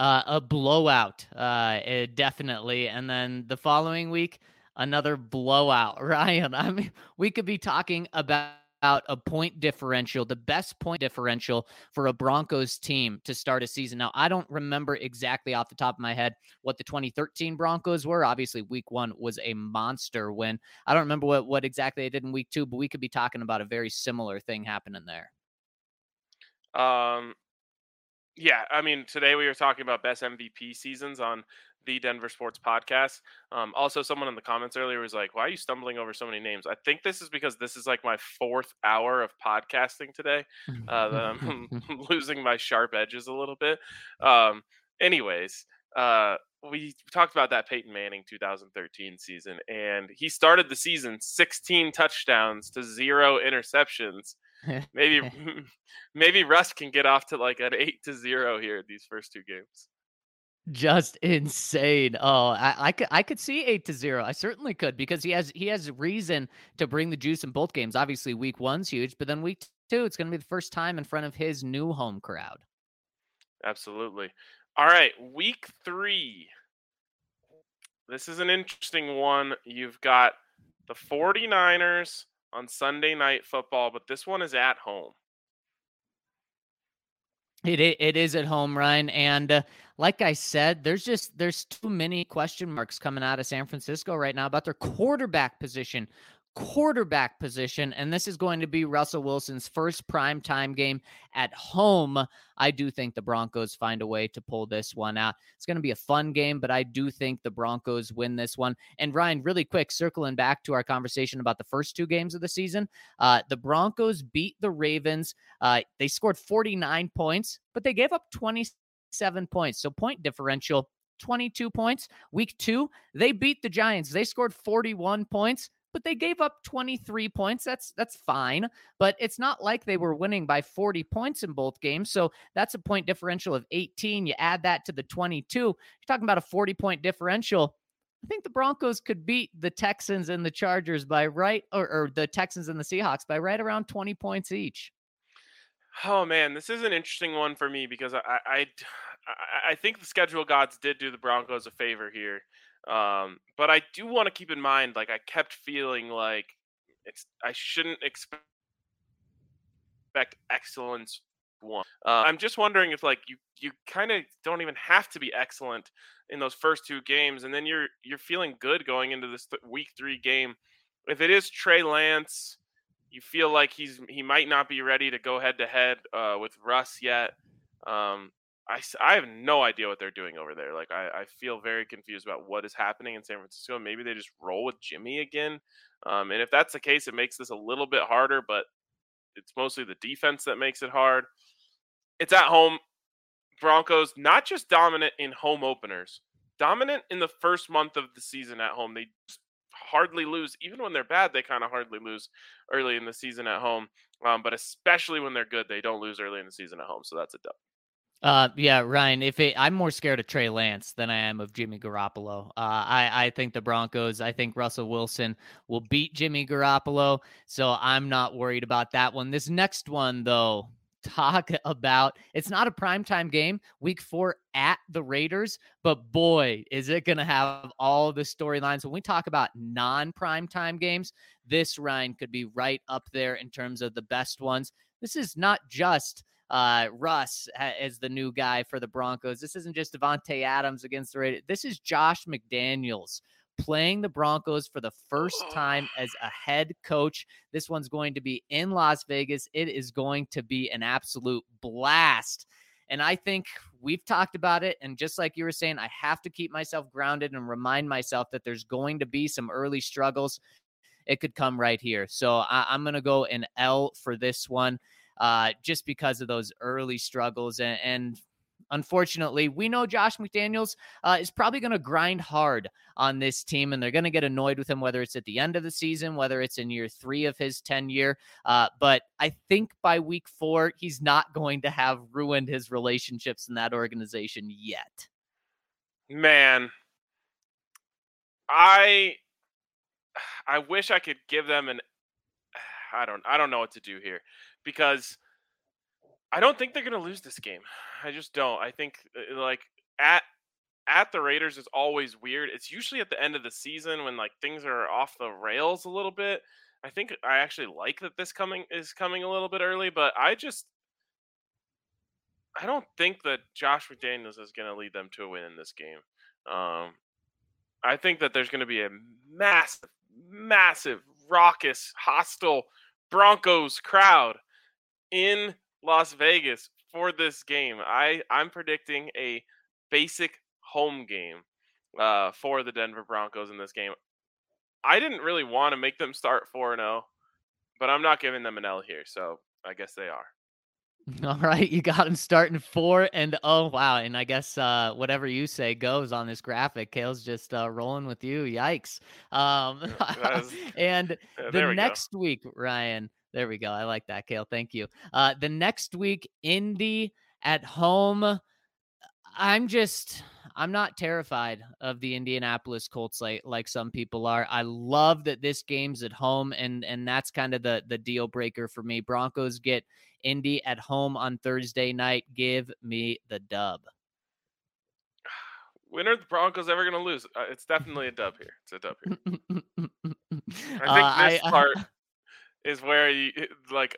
Uh, a blowout, uh, eh, definitely. And then the following week, another blowout. Ryan, I mean, we could be talking about a point differential, the best point differential for a Broncos team to start a season. Now, I don't remember exactly off the top of my head what the 2013 Broncos were. Obviously, week one was a monster win. I don't remember what, what exactly they did in week two, but we could be talking about a very similar thing happening there. Um, yeah, I mean, today we were talking about best MVP seasons on the Denver Sports Podcast. Um, also, someone in the comments earlier was like, "Why are you stumbling over so many names?" I think this is because this is like my fourth hour of podcasting today. Uh, I'm losing my sharp edges a little bit. Um, anyways, uh, we talked about that Peyton Manning 2013 season, and he started the season 16 touchdowns to zero interceptions. Maybe maybe Russ can get off to like an eight to zero here these first two games. just insane. Oh, I, I could I could see eight to zero. I certainly could because he has he has reason to bring the juice in both games. Obviously, week one's huge, but then week two, it's going to be the first time in front of his new home crowd. Absolutely. All right, week three. This is an interesting one. You've got the 49ers on Sunday night football, but this one is at home. It it is at home, Ryan, and uh, like I said, there's just there's too many question marks coming out of San Francisco right now about their quarterback position. Quarterback position, and this is going to be Russell Wilson's first prime time game at home. I do think the Broncos find a way to pull this one out. It's going to be a fun game, but I do think the Broncos win this one. And Ryan, really quick, circling back to our conversation about the first two games of the season, uh, the Broncos beat the Ravens uh, they scored 49 points, but they gave up 27 points. So point differential, 22 points. Week two, they beat the Giants. They scored 41 points, but they gave up 23 points. That's that's fine, but it's not like they were winning by 40 points in both games. So that's a point differential of 18. You add that to the 22. You're talking about a 40 point differential. I think the Broncos could beat the Texans and the Chargers by right, or, or the Texans and the Seahawks by right around 20 points each. Oh man, this is an interesting one for me because i i i think the schedule gods did do the Broncos a favor here. Um, but I do want to keep in mind, like I kept feeling like it's I shouldn't expect excellence one. Uh, I'm just wondering if like you you kind of don't even have to be excellent in those first two games, and then you're you're feeling good going into this th- week three game. If it is Trey Lance, you feel like he's he might not be ready to go head to head uh, with Russ yet. Um, I, I have no idea what they're doing over there. Like I, I feel very confused about what is happening in San Francisco. Maybe they just roll with Jimmy again. Um, and if that's the case, it makes this a little bit harder. But it's mostly the defense that makes it hard. It's at home. Broncos not just dominant in home openers, dominant in the first month of the season at home. They hardly lose, even when they're bad. They kind of hardly lose early in the season at home. Um, but especially when they're good, they don't lose early in the season at home. So that's a dub. Uh, yeah, Ryan. If it, I'm more scared of Trey Lance than I am of Jimmy Garoppolo. Uh, I I think the Broncos. I think Russell Wilson will beat Jimmy Garoppolo. So I'm not worried about that one. This next one, though, talk about it's not a primetime game. Week four at the Raiders, but boy, is it going to have all the storylines. When we talk about non-primetime games, this Ryan could be right up there in terms of the best ones. This is not just uh, Russ is the new guy for the Broncos. This isn't just Davante Adams against the Raiders. This is Josh McDaniels playing the Broncos for the first time as a head coach. This one's going to be in Las Vegas. It is going to be an absolute blast. And I think we've talked about it. And just like you were saying, I have to keep myself grounded and remind myself that there's going to be some early struggles. It could come right here. So I, I'm going to go an L for this one uh, just because of those early struggles. And, and unfortunately, we know Josh McDaniels uh, is probably going to grind hard on this team, and they're going to get annoyed with him, whether it's at the end of the season, whether it's in year three of his tenure. Uh, but I think by week four, he's not going to have ruined his relationships in that organization yet. Man, I I wish I could give them an I don't I don't know what to do here because I don't think they're going to lose this game. I just don't. I think uh, like at at the Raiders is always weird. It's usually at the end of the season when like things are off the rails a little bit. I think I actually like that this coming is coming a little bit early, but I just I don't think that Josh McDaniels is going to lead them to a win in this game. Um, I think that there's going to be a massive, massive, raucous, hostile Broncos crowd in Las Vegas for this game. I I'm predicting a basic home game uh, for the Denver Broncos in this game. I didn't really want to make them start 4 0, but I'm not giving them an L here, so I guess they are. All right, you got him starting four and oh wow, and I guess uh, whatever you say goes on this graphic. Kale's just uh, rolling with you. Yikes! Um, and the next go. week, Ryan. There we go. I like that, Kale. Thank you. Uh, the next week, Indy at home. I'm just I'm not terrified of the Indianapolis Colts like like some people are. I love that this game's at home and and that's kind of the the deal breaker for me. Broncos get Indy at home on Thursday night. Give me the dub. When are the Broncos ever going to lose? Uh, it's definitely a dub here. It's a dub here. I think uh, this I, part is where you like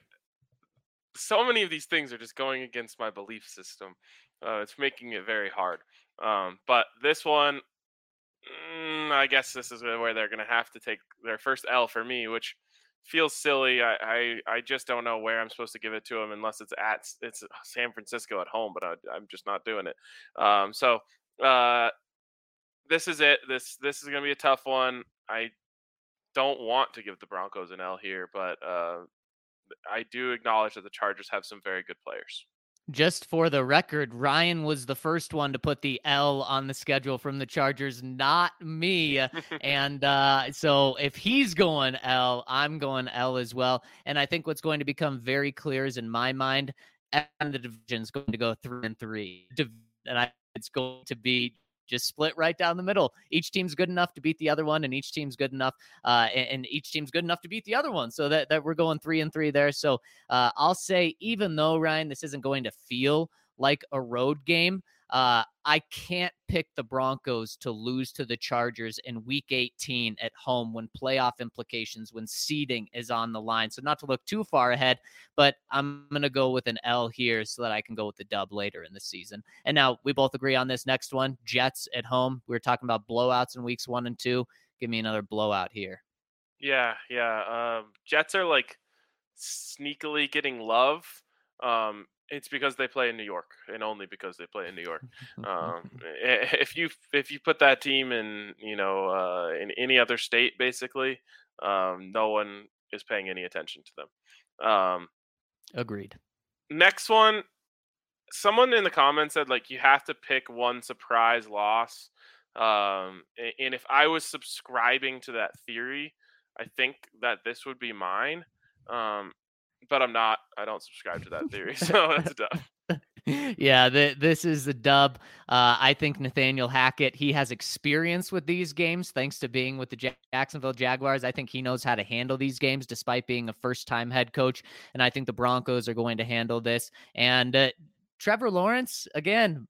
so many of these things are just going against my belief system. Uh, it's making it very hard. Um, but this one, mm, I guess this is where they're going to have to take their first L for me, which feels silly. I, I, I just don't know where I'm supposed to give it to them unless it's at it's San Francisco at home, but I, am just not doing it. Um, so uh, this is it. This this is going to be a tough one. I don't want to give the Broncos an L here, but uh, I do acknowledge that the Chargers have some very good players. Just for the record, Ryan was the first one to put the L on the schedule from the Chargers, not me. and uh, so if he's going L, I'm going L as well. And I think what's going to become very clear is in my mind, and the division is going to go three and three. And I, it's going to be just split right down the middle. Each team's good enough to beat the other one, and each team's good enough, uh, and, and, each team's good enough to beat the other one. So that, that we're going three and three there. So uh, I'll say, even though Ryan, this isn't going to feel like a road game, uh, I can't pick the Broncos to lose to the Chargers in week 18 at home when playoff implications, when seeding is on the line. So, not to look too far ahead, but I'm going to go with an L here so that I can go with the dub later in the season. And now we both agree on this next one Jets at home. We were talking about blowouts in weeks one and two. Give me another blowout here. Yeah, yeah. Um, Jets are like sneakily getting love. Um, it's because they play in New York, and only because they play in New York. Um, if you if you put that team in you know uh, in any other state, basically, um, no one is paying any attention to them. Um, Agreed. Next one, someone in the comments said like you have to pick one surprise loss. Um, and if I was subscribing to that theory, I think that this would be mine. Um, but I'm not. I don't subscribe to that theory, so that's a dub. yeah, the, this is the dub. Uh, I think Nathaniel Hackett, he has experience with these games thanks to being with the Jacksonville Jaguars. I think he knows how to handle these games despite being a first time head coach. And I think the Broncos are going to handle this. And uh, Trevor Lawrence, again,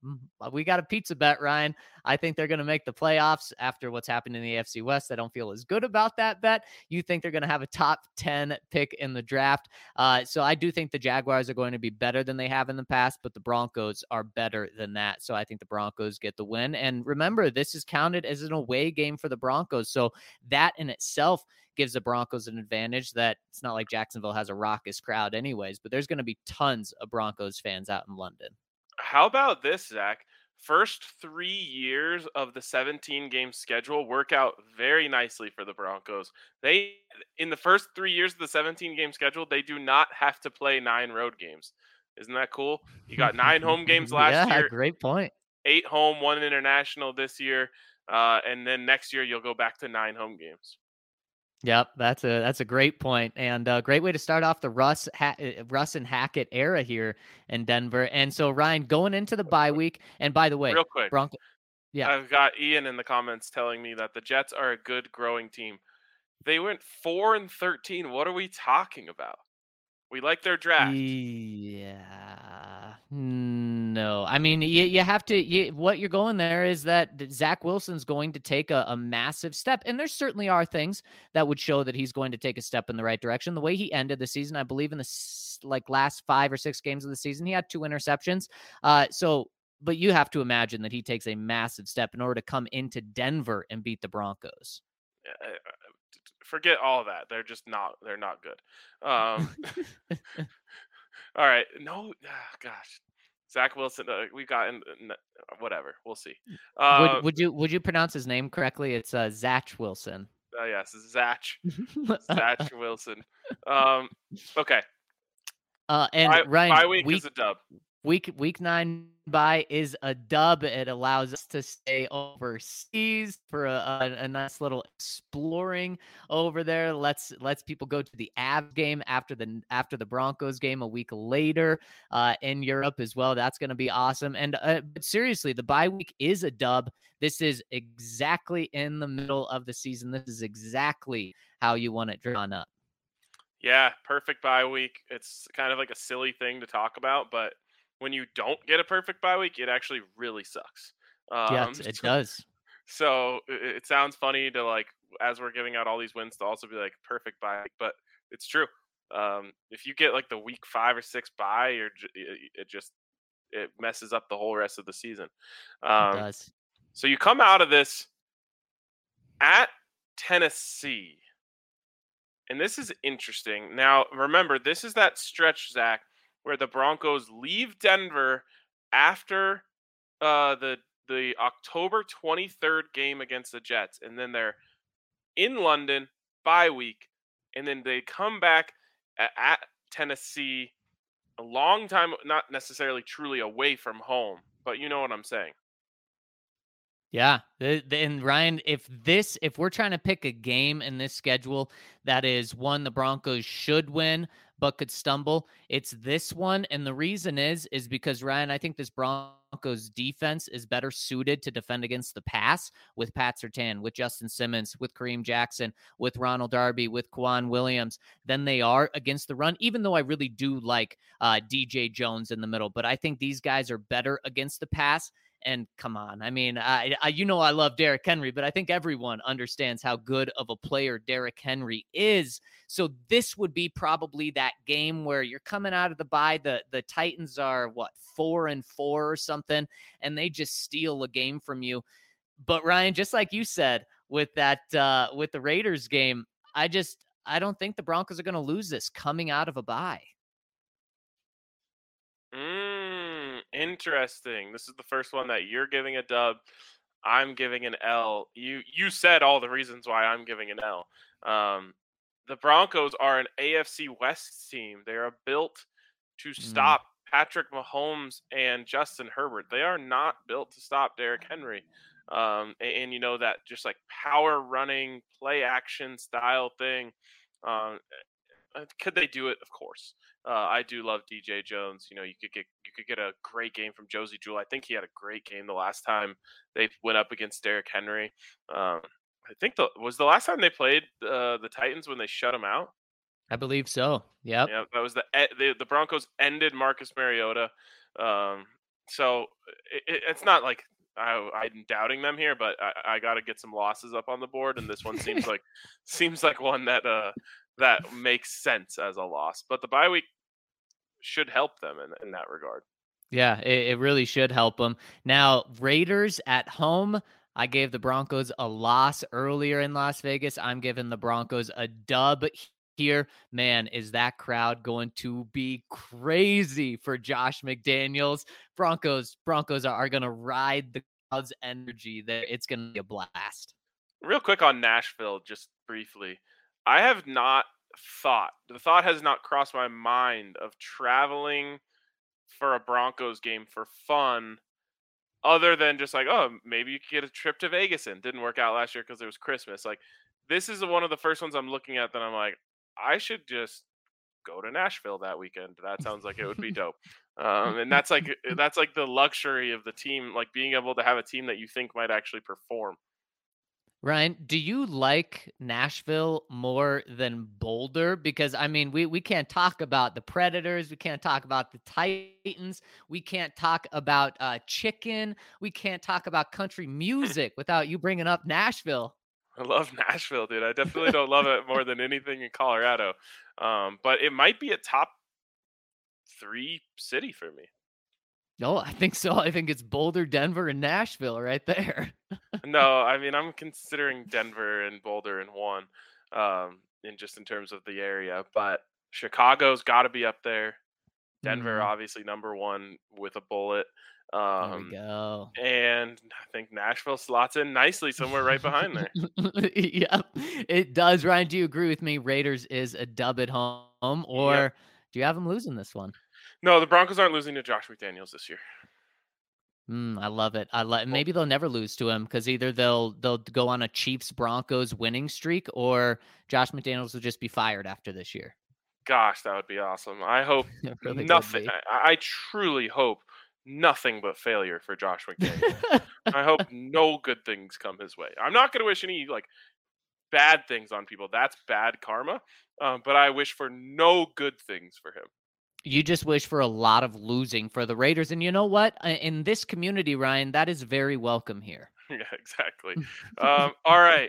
we got a pizza bet, Ryan. I think they're going to make the playoffs after what's happened in the AFC West. I don't feel as good about that bet. You think they're going to have a top 10 pick in the draft. Uh, so I do think the Jaguars are going to be better than they have in the past, but the Broncos are better than that. So I think the Broncos get the win. And remember, this is counted as an away game for the Broncos. So that in itself gives the Broncos an advantage that it's not like Jacksonville has a raucous crowd, anyways, but there's going to be tons of Broncos fans out in London. How about this, Zac? First three years of the 17 game schedule work out very nicely for the Broncos. They, in the first three years of the 17 game schedule, they do not have to play nine road games. Isn't that cool? You got nine home games last yeah, year, great point. eight home, one international this year, uh, and then next year you'll go back to nine home games. Yep, that's a that's a great point and a great way to start off the Russ ha- uh, Russ and Hackett era here in Denver. And so Ryan going into the bye week, and by the way, Real quick, Bronco. Yeah. I've got Ian in the comments telling me that the Jets are a good growing team. They went four and thirteen. What are we talking about? We like their draft. Yeah. Hmm. No. I mean, you, you have to, you, what you're going there is that Zach Wilson's going to take a, a massive step. And there certainly are things that would show that he's going to take a step in the right direction. The way he ended the season, I believe in the like last five or six games of the season, he had two interceptions. Uh, so, but you have to imagine that he takes a massive step in order to come into Denver and beat the Broncos. Uh, Forget all that. They're just not. They're not good. Um, all right. No. ah, gosh. Zach Wilson. Uh, we've in, in- whatever. We'll see. Uh, would, would you would you pronounce his name correctly? It's uh, Zach Wilson. uh, yes, Zach. Zach Wilson. Um, okay. Uh, and Bye, Ryan, week week, is a dub. Week week nine bye is a dub. It allows us to stay overseas for a, a, a nice little exploring over there. Let's let's people go to the Avs game after the after the Broncos game a week later uh, in Europe as well. That's going to be awesome. And uh, but seriously, the bye week is a dub. This is exactly in the middle of the season. This is exactly how you want it drawn up. Yeah, perfect bye week. It's kind of like a silly thing to talk about, but when you don't get a perfect bye week, it actually really sucks. Um, yes, it does. So it, it sounds funny to like as we're giving out all these wins to also be like perfect bye, week, but it's true. Um, if you get like the week five or six bye, you're it, it just it messes up the whole rest of the season. it Um, does. so you come out of this at Tennessee. And this is interesting. Now, remember, this is that stretch, Zac, where the Broncos leave Denver after uh, the the October 23rd game against the Jets, and then they're in London bye week, and then they come back at, at Tennessee a long time, not necessarily truly away from home, but you know what I'm saying. Yeah. And Ryan, if this, if we're trying to pick a game in this schedule that is one the Broncos should win but could stumble, it's this one. And the reason is, is because Ryan, I think this Broncos defense is better suited to defend against the pass with Pat Surtain, with Justin Simmons, with Kareem Jackson, with Ronald Darby, with K'Waun Williams than they are against the run, even though I really do like uh, DJ Jones in the middle. But I think these guys are better against the pass. And come on, I mean, I, I you know I love Derrick Henry, but I think everyone understands how good of a player Derrick Henry is. So this would be probably that game where you're coming out of the bye. The the Titans are what four and four or something, and they just steal a game from you. But Ryan, just like you said with that uh, with the Raiders game, I just I don't think the Broncos are going to lose this coming out of a bye. Mm, interesting. This is the first one that you're giving a dub. I'm giving an L. You you said all the reasons why I'm giving an L. Um, the Broncos are an AFC West team. They are built to stop Patrick Mahomes and Justin Herbert. They are not built to stop Derrick Henry. Um, and, and you know that just like power running, play action style thing. Um, uh, could they do it? Of course. Uh, I do love DJ Jones. You know, you could get you could get a great game from Josey Jewell. I think he had a great game the last time they went up against Derrick Henry. Um, I think the was the last time they played uh, the Titans when they shut him out. I believe so. Yep. Yeah, that was the the, the Broncos ended Marcus Mariota. Um, so it- it's not like I, I'm doubting them here, but I, I got to get some losses up on the board, and this one seems like seems like one that uh that makes sense as a loss. But the bye week should help them in, in that regard. Yeah, it, it really should help them. Now, Raiders at home. I gave the Broncos a loss earlier in Las Vegas. I'm giving the Broncos a dub here. Man, is that crowd going to be crazy for Josh McDaniels? Broncos, Broncos are, are going to ride the crowd's energy. There, it's going to be a blast. Real quick on Nashville, just briefly. I have not thought the thought has not crossed my mind of traveling for a Broncos game for fun, other than just like, oh, maybe you could get a trip to Vegas and didn't work out last year because it was Christmas. Like, this is one of the first ones I'm looking at that I'm like, I should just go to Nashville that weekend. That sounds like it would be dope. Um, and that's like that's like the luxury of the team, like being able to have a team that you think might actually perform. Ryan, do you like Nashville more than Boulder? Because I mean, we we can't talk about the Predators, we can't talk about the Titans, we can't talk about uh, chicken, we can't talk about country music without you bringing up Nashville. I love Nashville, dude. I definitely don't love it more than anything in Colorado, um, but it might be a top three city for me. No, I think so. I think it's Boulder, Denver, and Nashville right there. no, I mean I'm considering Denver and Boulder in one, um, in just in terms of the area. But Chicago's got to be up there. Denver, mm. obviously number one with a bullet. Um, there we go. And I think Nashville slots in nicely somewhere right behind there. yep, it does. Ryan, do you agree with me? Raiders is a dub at home, or yep. do you have them losing this one? No, the Broncos aren't losing to Josh McDaniels this year. Mm, I love it. I love. Maybe they'll never lose to him because either they'll they'll go on a Chiefs Broncos winning streak, or Josh McDaniels will just be fired after this year. Gosh, that would be awesome. I hope really nothing. I, I, truly hope nothing but failure for Josh McDaniels. I hope no good things come his way. I'm not going to wish any like bad things on people. That's bad karma. Um, but I wish for no good things for him. You just wish for a lot of losing for the Raiders. And you know what? In this community, Ryan, that is very welcome here. Yeah, exactly. um, all right.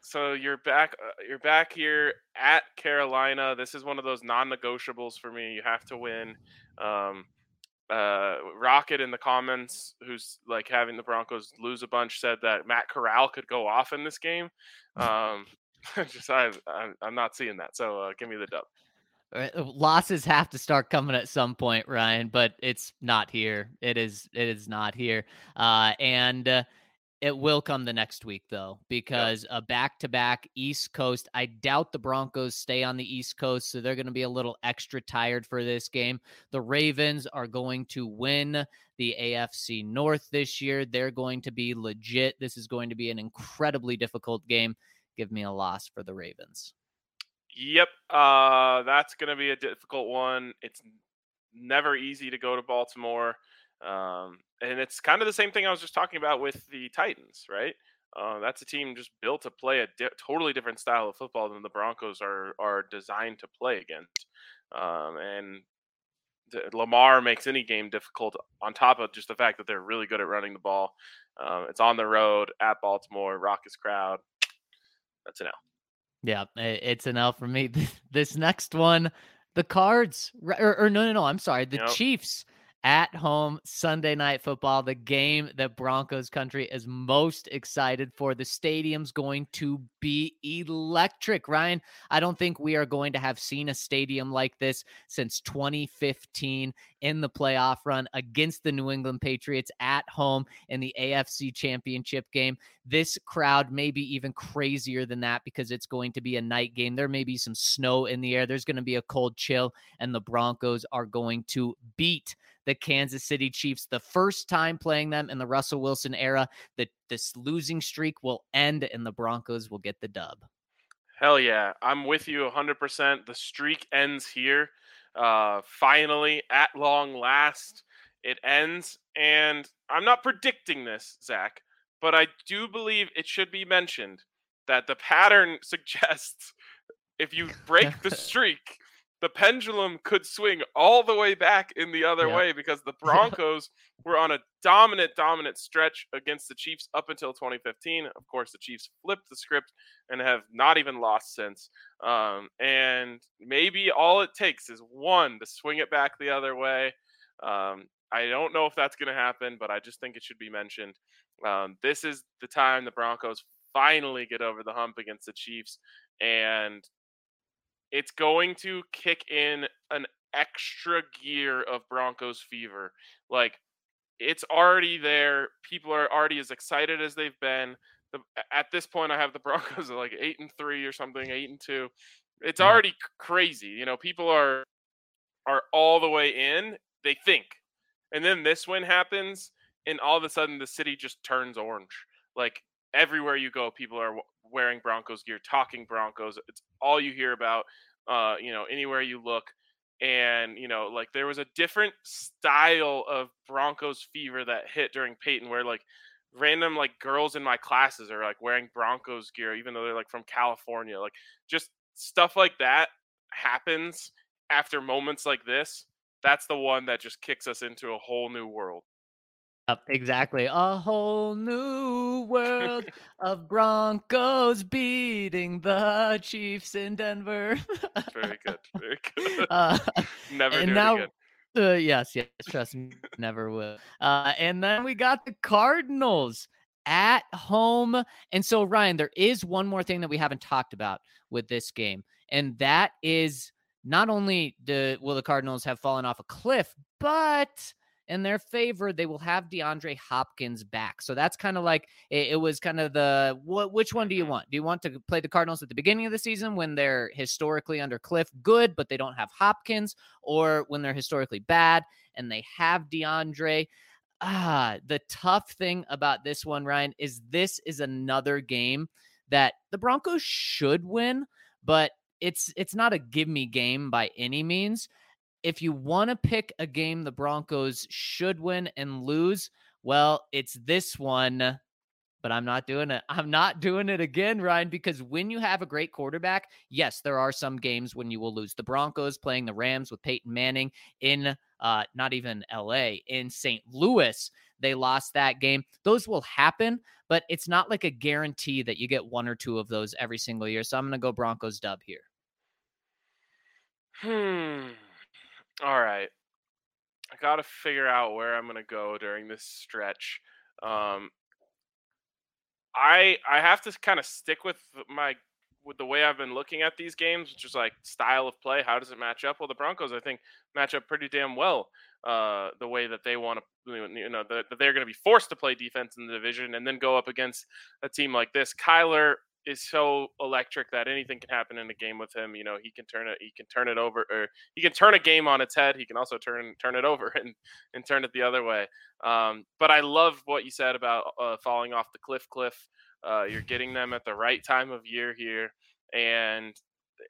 So you're back. Uh, you're back here at Carolina. This is one of those non-negotiables for me. You have to win. Um, uh, Rocket in the comments, who's like having the Broncos lose a bunch, said that Matt Corral could go off in this game. Um, just I, I'm not seeing that. So uh, give me the dub. Uh, losses have to start coming at some point, Ryan, but it's not here. It is it is not here. Uh, and uh, it will come the next week though, because a back-to-back East Coast. I doubt the Broncos stay on the East Coast, so they're going to be a little extra tired for this game. The Ravens are going to win the AFC North this year. They're going to be legit. This is going to be an incredibly difficult game. Give me a loss for the Ravens. Yep, uh, that's going to be a difficult one. It's never easy to go to Baltimore, um, and it's kind of the same thing I was just talking about with the Titans, right? Uh, that's a team just built to play a di- totally different style of football than the Broncos are are designed to play against, um, and Lamar makes any game difficult. On top of just the fact that they're really good at running the ball, um, it's on the road at Baltimore, raucous crowd. That's an L. Yeah, it's an L for me. This next one, the Cards, or, or no, no, no. I'm sorry, the. Chiefs at home Sunday night football, the game that Broncos country is most excited for. The stadium's going to be electric, Ryan. I don't think we are going to have seen a stadium like this since 2015 in the playoff run against the New England Patriots at home in the AFC Championship game. This crowd may be even crazier than that because it's going to be a night game. There may be some snow in the air. There's going to be a cold chill, and the Broncos are going to beat the Kansas City Chiefs. The first time playing them in the Russell Wilson era, that this losing streak will end and the Broncos will get the dub. Hell yeah. I'm with you 100%. The streak ends here. Uh, finally, at long last, it ends. And I'm not predicting this, Zac, but I do believe it should be mentioned that the pattern suggests if you break the streak, the pendulum could swing all the way back in the other way because the Broncos were on a dominant, dominant stretch against the Chiefs up until 2015. Of course, the Chiefs flipped the script and have not even lost since. Um, and maybe all it takes is one to swing it back the other way. Um, I don't know if that's going to happen, but I just think it should be mentioned. Um, this is the time the Broncos finally get over the hump against the Chiefs. And it's going to kick in an extra gear of Broncos fever. Like it's already there. People are already as excited as they've been. The, at this point, I have the Broncos at like eight and three or something, eight and two. It's mm-hmm. already crazy. You know, people are are all the way in. they think. And then this win happens, and all of a sudden the city just turns orange. Like everywhere you go, people are wearing Broncos gear, talking Broncos. It's all you hear about. Uh, you know, anywhere you look, and you know, like there was a different style of Broncos fever that hit during Peyton, where like random like girls in my classes are like wearing Broncos gear, even though they're like from California. Like just stuff like that happens after moments like this. That's the one that just kicks us into a whole new world. Yep, exactly. A whole new world of Broncos beating the Chiefs in Denver. very good. Very good. Uh, Never and do now, it again. Uh, yes, yes, trust me, never will. Uh, and then we got the Cardinals at home. And so, Ryan, there is one more thing that we haven't talked about with this game, and that is not only the will the Cardinals have fallen off a cliff, but in their favor, they will have DeAndre Hopkins back. So that's kind of like it, it, was kind of the what which one do you want? Do you want to play the Cardinals at the beginning of the season when they're historically under cliff good, but they don't have Hopkins, or when they're historically bad and they have DeAndre? Ah, the tough thing about this one, Ryan, is this is another game that the Broncos should win, but it's it's not a give me game by any means if you want to pick a game the Broncos should win and lose, well, it's this one. But I'm not doing it. I'm not doing it again, Ryan, because when you have a great quarterback, yes, there are some games when you will lose. The Broncos playing the Rams with Peyton Manning in uh, not even LA, in St. Louis, they lost that game. Those will happen, but it's not like a guarantee that you get one or two of those every single year. So I'm going to go Broncos dub here. Hmm. All right. I got to figure out where I'm going to go during this stretch. Um, I I have to kind of stick with my with the way I've been looking at these games, which is like style of play. How does it match up? Well, the Broncos I think match up pretty damn well. Uh, the way that they want to, you know, that they're going to be forced to play defense in the division and then go up against a team like this. Kyler is so electric that anything can happen in a game with him. You know, he can turn it, he can turn it over, or he can turn a game on its head. He can also turn turn it over and and turn it the other way. Um, but I love what you said about uh, falling off the cliff. Cliff, uh, you're getting them at the right time of year here, and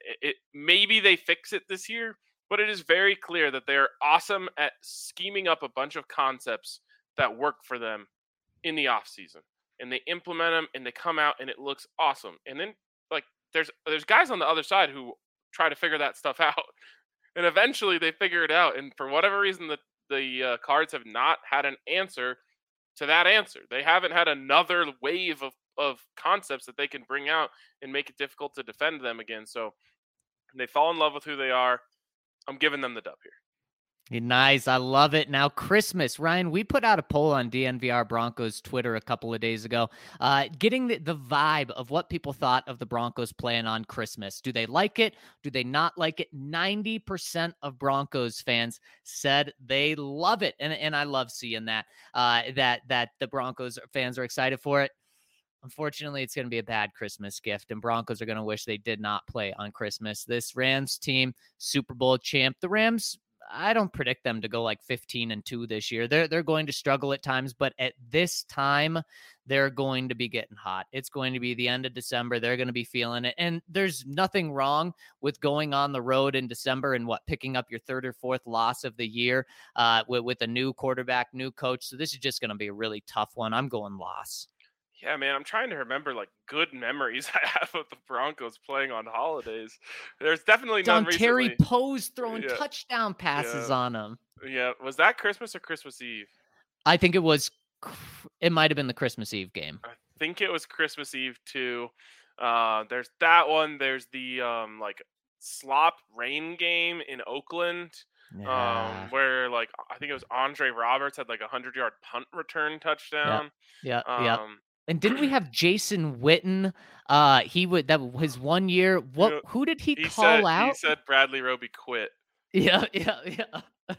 it, it maybe they fix it this year. But it is very clear that they're awesome at scheming up a bunch of concepts that work for them in the off season and they implement them and they come out and it looks awesome. And then like there's there's guys on the other side who try to figure that stuff out, and eventually they figure it out. And for whatever reason, the the uh, cards have not had an answer to that answer. They haven't had another wave of of concepts that they can bring out and make it difficult to defend them again. So they fall in love with who they are. I'm giving them the dub here. Nice. I love it. Now, Christmas. Ryan, we put out a poll on DNVR Broncos Twitter a couple of days ago, uh, getting the, the vibe of what people thought of the Broncos plan on Christmas. Do they like it? Do they not like it? 90% of Broncos fans said they love it. And, and I love seeing that, uh, that, that the Broncos fans are excited for it. Unfortunately, it's going to be a bad Christmas gift, and Broncos are going to wish they did not play on Christmas. This Rams team, Super Bowl champ, the Rams I don't predict them to go like 15 and 2 this year. They're they're going to struggle at times, but at this time they're going to be getting hot. It's going to be the end of December. They're going to be feeling it. And there's nothing wrong with going on the road in December and what picking up your third or fourth loss of the year uh, with, with a new quarterback, new coach. So this is just going to be a really tough one. I'm going loss. Yeah, man, I'm trying to remember like good memories I have of the Broncos playing on holidays. There's definitely none Terry recently. Pose throwing yeah. touchdown passes yeah. on them. Yeah, was that Christmas or Christmas Eve? I think it was. It might have been the Christmas Eve game. I think it was Christmas Eve too. Uh, there's that one. There's the um like slop rain game in Oakland. Yeah. Um, where like I think it was Andre Roberts had like a hundred yard punt return touchdown. Yeah, yeah, um, yeah. And didn't we have Jason Witten? Uh, he would that his one year. What? You know, who did he, he call said, out? He said Bradley Roby quit. Yeah, yeah, yeah.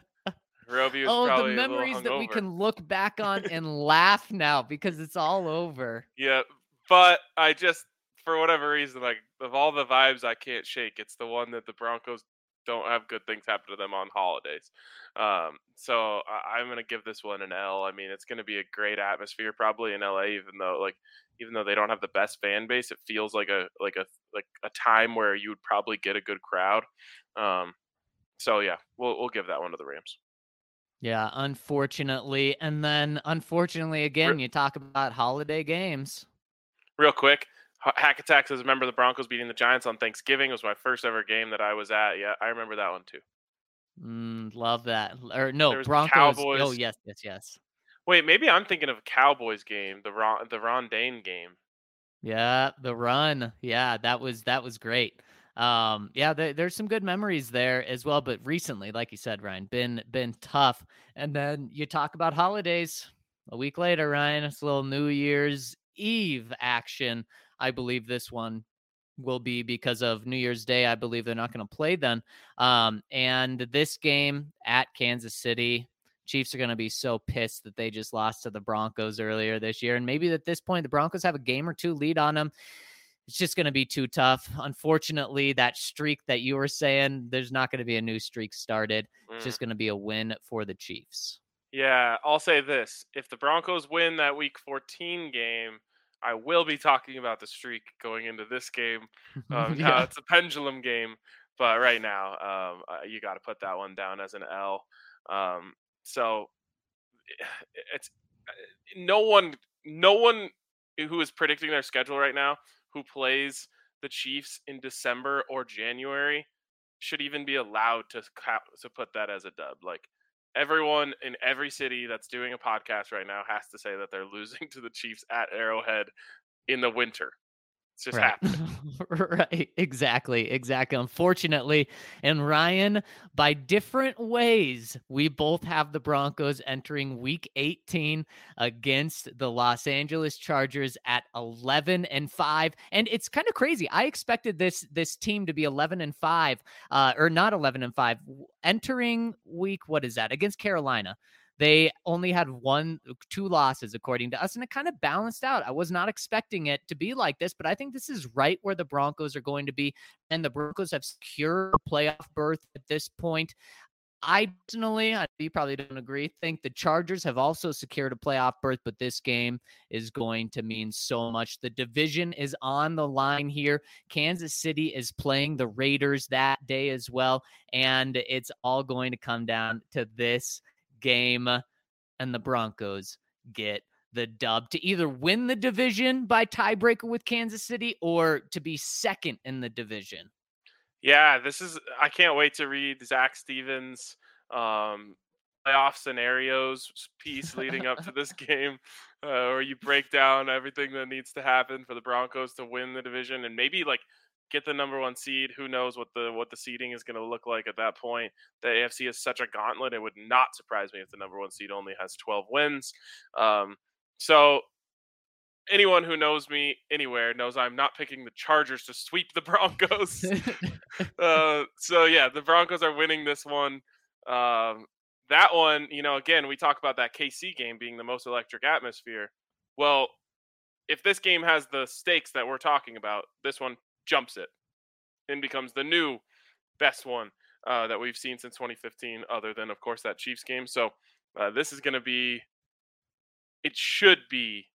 Roby was oh, probably the memories that we can look back on and laugh now because it's all over. Yeah, but I just for whatever reason, like of all the vibes I can't shake, it's the one that the Broncos don't have good things happen to them on holidays. Um, so I, I'm gonna give this one an L. I mean, it's gonna be a great atmosphere probably in LA, even though like even though they don't have the best fan base, it feels like a like a like a time where you would probably get a good crowd. Um, so yeah, we'll we'll give that one to the Rams. Yeah, unfortunately, and then unfortunately again, you talk about holiday games. Real quick, Hack Attack says, "Remember the Broncos beating the Giants on Thanksgiving? It was my first ever game that I was at. Yeah, I remember that one too. Mm, love that. Or no, Broncos. Cowboys. Oh yes, yes, yes. Wait, maybe I'm thinking of a Cowboys game, the Ron the Ron Dayne game. Yeah, the run. Yeah, that was that was great. Um, yeah, there, there's some good memories there as well. But recently, like you said, Ryan, been been tough. And then you talk about holidays. A week later, Ryan, it's a little New Year's Eve action. I believe this one will be because of New Year's Day. I believe they're not going to play then. Um, and this game at Kansas City, Chiefs are going to be so pissed that they just lost to the Broncos earlier this year. And maybe at this point, the Broncos have a game or two lead on them. It's just going to be too tough. Unfortunately, that streak that you were saying, there's not going to be a new streak started. It's Mm. just going to be a win for the Chiefs. Yeah, I'll say this: if the Broncos win that Week 14 game, I will be talking about the streak going into this game. Um, Now Yeah. it's a pendulum game, but right now, um, uh, you got to put that one down as an L. Um, so it's uh, no one, no one who is predicting their schedule right now who plays the Chiefs in December or January should even be allowed to to put that as a dub. Like everyone in every city that's doing a podcast right now has to say that they're losing to the Chiefs at Arrowhead in the winter. It's just right. happening. right. Exactly. Exactly. Unfortunately, and Ryan, by different ways, we both have the Broncos entering week 18 against the Los Angeles Chargers at 11 and 5. And it's kind of crazy. I expected this this team to be 11 and 5, uh, or not 11 and 5, entering week, what is that? Against Carolina. They only had one, uh, two losses, according to us, and it kind of balanced out. I was not expecting it to be like this, but I think this is right where the Broncos are going to be. And the Broncos have secured a playoff berth at this point. I personally, I, you probably don't agree, think the Chargers have also secured a playoff berth, but this game is going to mean so much. The division is on the line here. Kansas City is playing the Raiders that day as well. And it's all going to come down to this game, and the Broncos get the dub to either win the division by tiebreaker with Kansas City or to be second in the division. Yeah, this is. I can't wait to read Zac Stevens' um, playoff scenarios piece leading up to this game, uh, where you break down everything that needs to happen for the Broncos to win the division and maybe like get the number one seed. Who knows what the what the seeding is going to look like at that point? The AFC is such a gauntlet. It would not surprise me if the number one seed only has 12 wins. Um, so anyone who knows me anywhere knows I'm not picking the Chargers to sweep the Broncos. uh, so yeah, the Broncos are winning this one. Um, that one, you know, again, we talk about that KC game being the most electric atmosphere. Well, if this game has the stakes that we're talking about, this one jumps it and becomes the new best one uh, that we've seen since 2015, other than, of course, that Chiefs game. So uh, this is going to be, it should be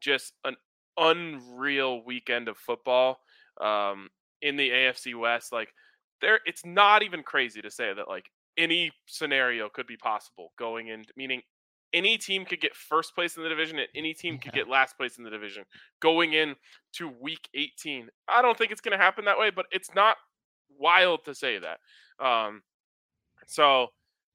just an unreal weekend of football um, in the AFC West. Like, there, it's not even crazy to say that, like, any scenario could be possible going in, meaning any team could get first place in the division and any team could Yeah. get last place in the division going in to week 18. I don't think it's going to happen that way, but it's not wild to say that. Um, so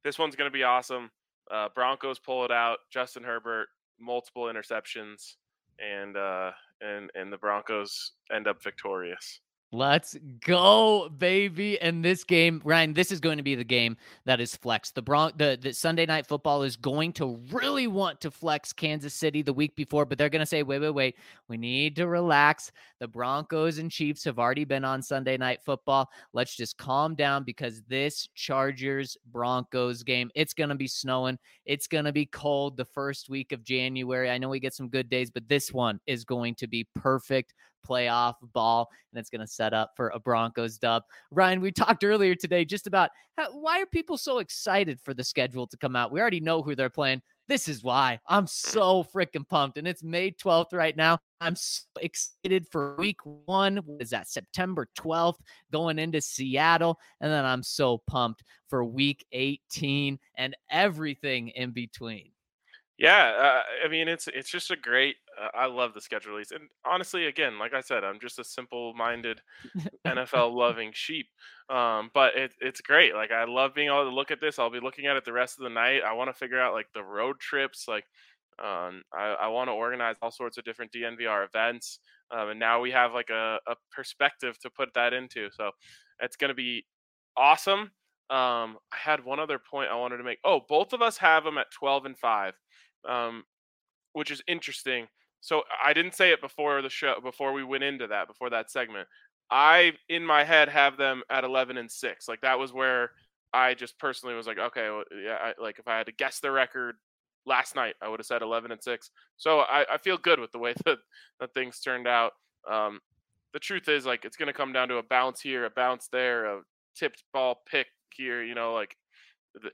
this one's going to be awesome. Uh, Broncos pull it out. Justin Herbert, multiple interceptions, and uh, and and the Broncos end up victorious. Let's go, baby. And this game, Ryan, this is going to be the game that is flexed. The Bron- the, the Sunday night football is going to really want to flex Kansas City the week before, but they're going to say, wait, wait, wait. We need to relax. The Broncos and Chiefs have already been on Sunday night football. Let's just calm down because this Chargers Broncos game, it's going to be snowing. It's going to be cold the first week of January. I know we get some good days, but this one is going to be perfect playoff ball, and it's going to set up for a Broncos dub. Ryan, we talked earlier today just about how, why are people so excited for the schedule to come out? We already know who they're playing. This is why I'm so freaking pumped. And it's May 12th right now. I'm so excited for week one. What is that? September 12th, going into Seattle. And then I'm so pumped for week 18 and everything in between. Yeah, uh, I mean it's it's just a great. Uh, I love the schedule release, and honestly, again, like I said, I'm just a simple-minded NFL loving sheep. Um, but it, it's great. Like I love being able to look at this. I'll be looking at it the rest of the night. I want to figure out like the road trips. Like um, I, I want to organize all sorts of different DNVR events. Um, and now we have like a, a perspective to put that into. So it's going to be awesome. Um, I had one other point I wanted to make. Oh, both of us have them at 12 and 5 um, which is interesting. So I didn't say it before the show, before we went into that, before that segment. I, in my head, have them at 11 and 6. Like that was where I just personally was like, okay, well, yeah, I, like if I had to guess the record last night, I would have said 11 and 6. So I, I feel good with the way that, that things turned out. Um, the truth is, like, it's going to come down to a bounce here, a bounce there, a tipped ball pick here. You know, like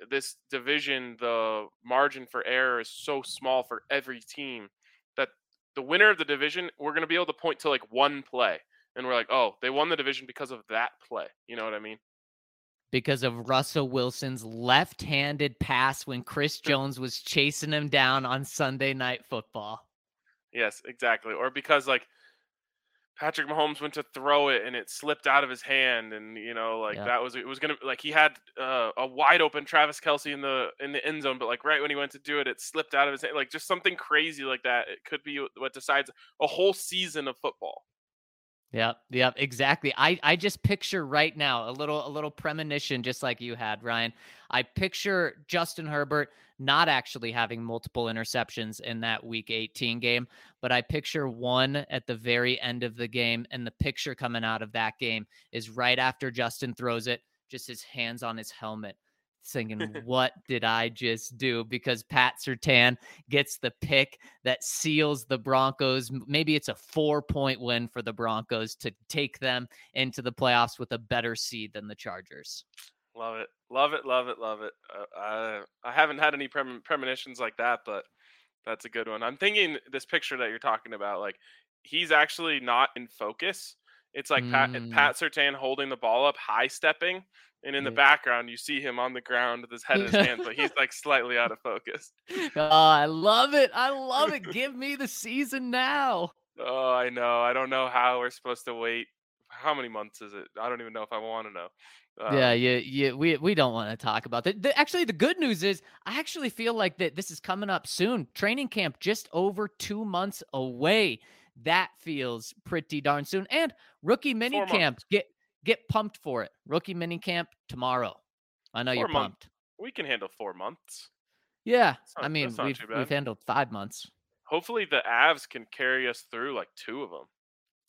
this division, the margin for error is so small for every team the winner of the division, we're going to be able to point to like one play. And we're like, oh, they won the division because of that play. You know what I mean? Because of Russell Wilson's left handed pass when Chris Jones was chasing him down on Sunday night football. Yes, exactly. Or because like Patrick Mahomes went to throw it and it slipped out of his hand, and you know, like yeah. that was it was gonna like he had uh, a wide open Travis Kelce in the in the end zone, but like right when he went to do it, it slipped out of his hand. Like just something crazy like that. It could be what decides a whole season of football. Yeah, yeah, exactly. I I just picture right now a little a little premonition, just like you had, Ryan. I picture Justin Herbert not actually having multiple interceptions in that Week 18 game, but I picture one at the very end of the game, and the picture coming out of that game is right after Justin throws it, just his hands on his helmet thinking, what did I just do? Because Pat Surtain gets the pick that seals the Broncos. Maybe it's a four point win for the Broncos to take them into the playoffs with a better seed than the Chargers. Love it. Love it. Love it. Love it. Uh, I, I haven't had any premonitions like that, but that's a good one. I'm thinking this picture that you're talking about, like he's actually not in focus. It's like mm. Pat Pat Surtain holding the ball up, high stepping, and in the background you see him on the ground with his head in his hands, but he's like slightly out of focus. Oh, I love it! I love it. Give me the season now. Oh, I know. I don't know how we're supposed to wait. How many months is it? I don't even know if I want to know. Um, yeah, yeah, yeah. We we don't want to talk about that. The, actually, the good news is I actually feel like that this is coming up soon. Training camp just over two months away. That feels pretty darn soon. And rookie mini camp get Get pumped for it. Rookie mini camp tomorrow. I know you you're month. pumped. We can handle four months. Yeah, not, I mean we've we've handled five months. Hopefully the Avs can carry us through like two of them.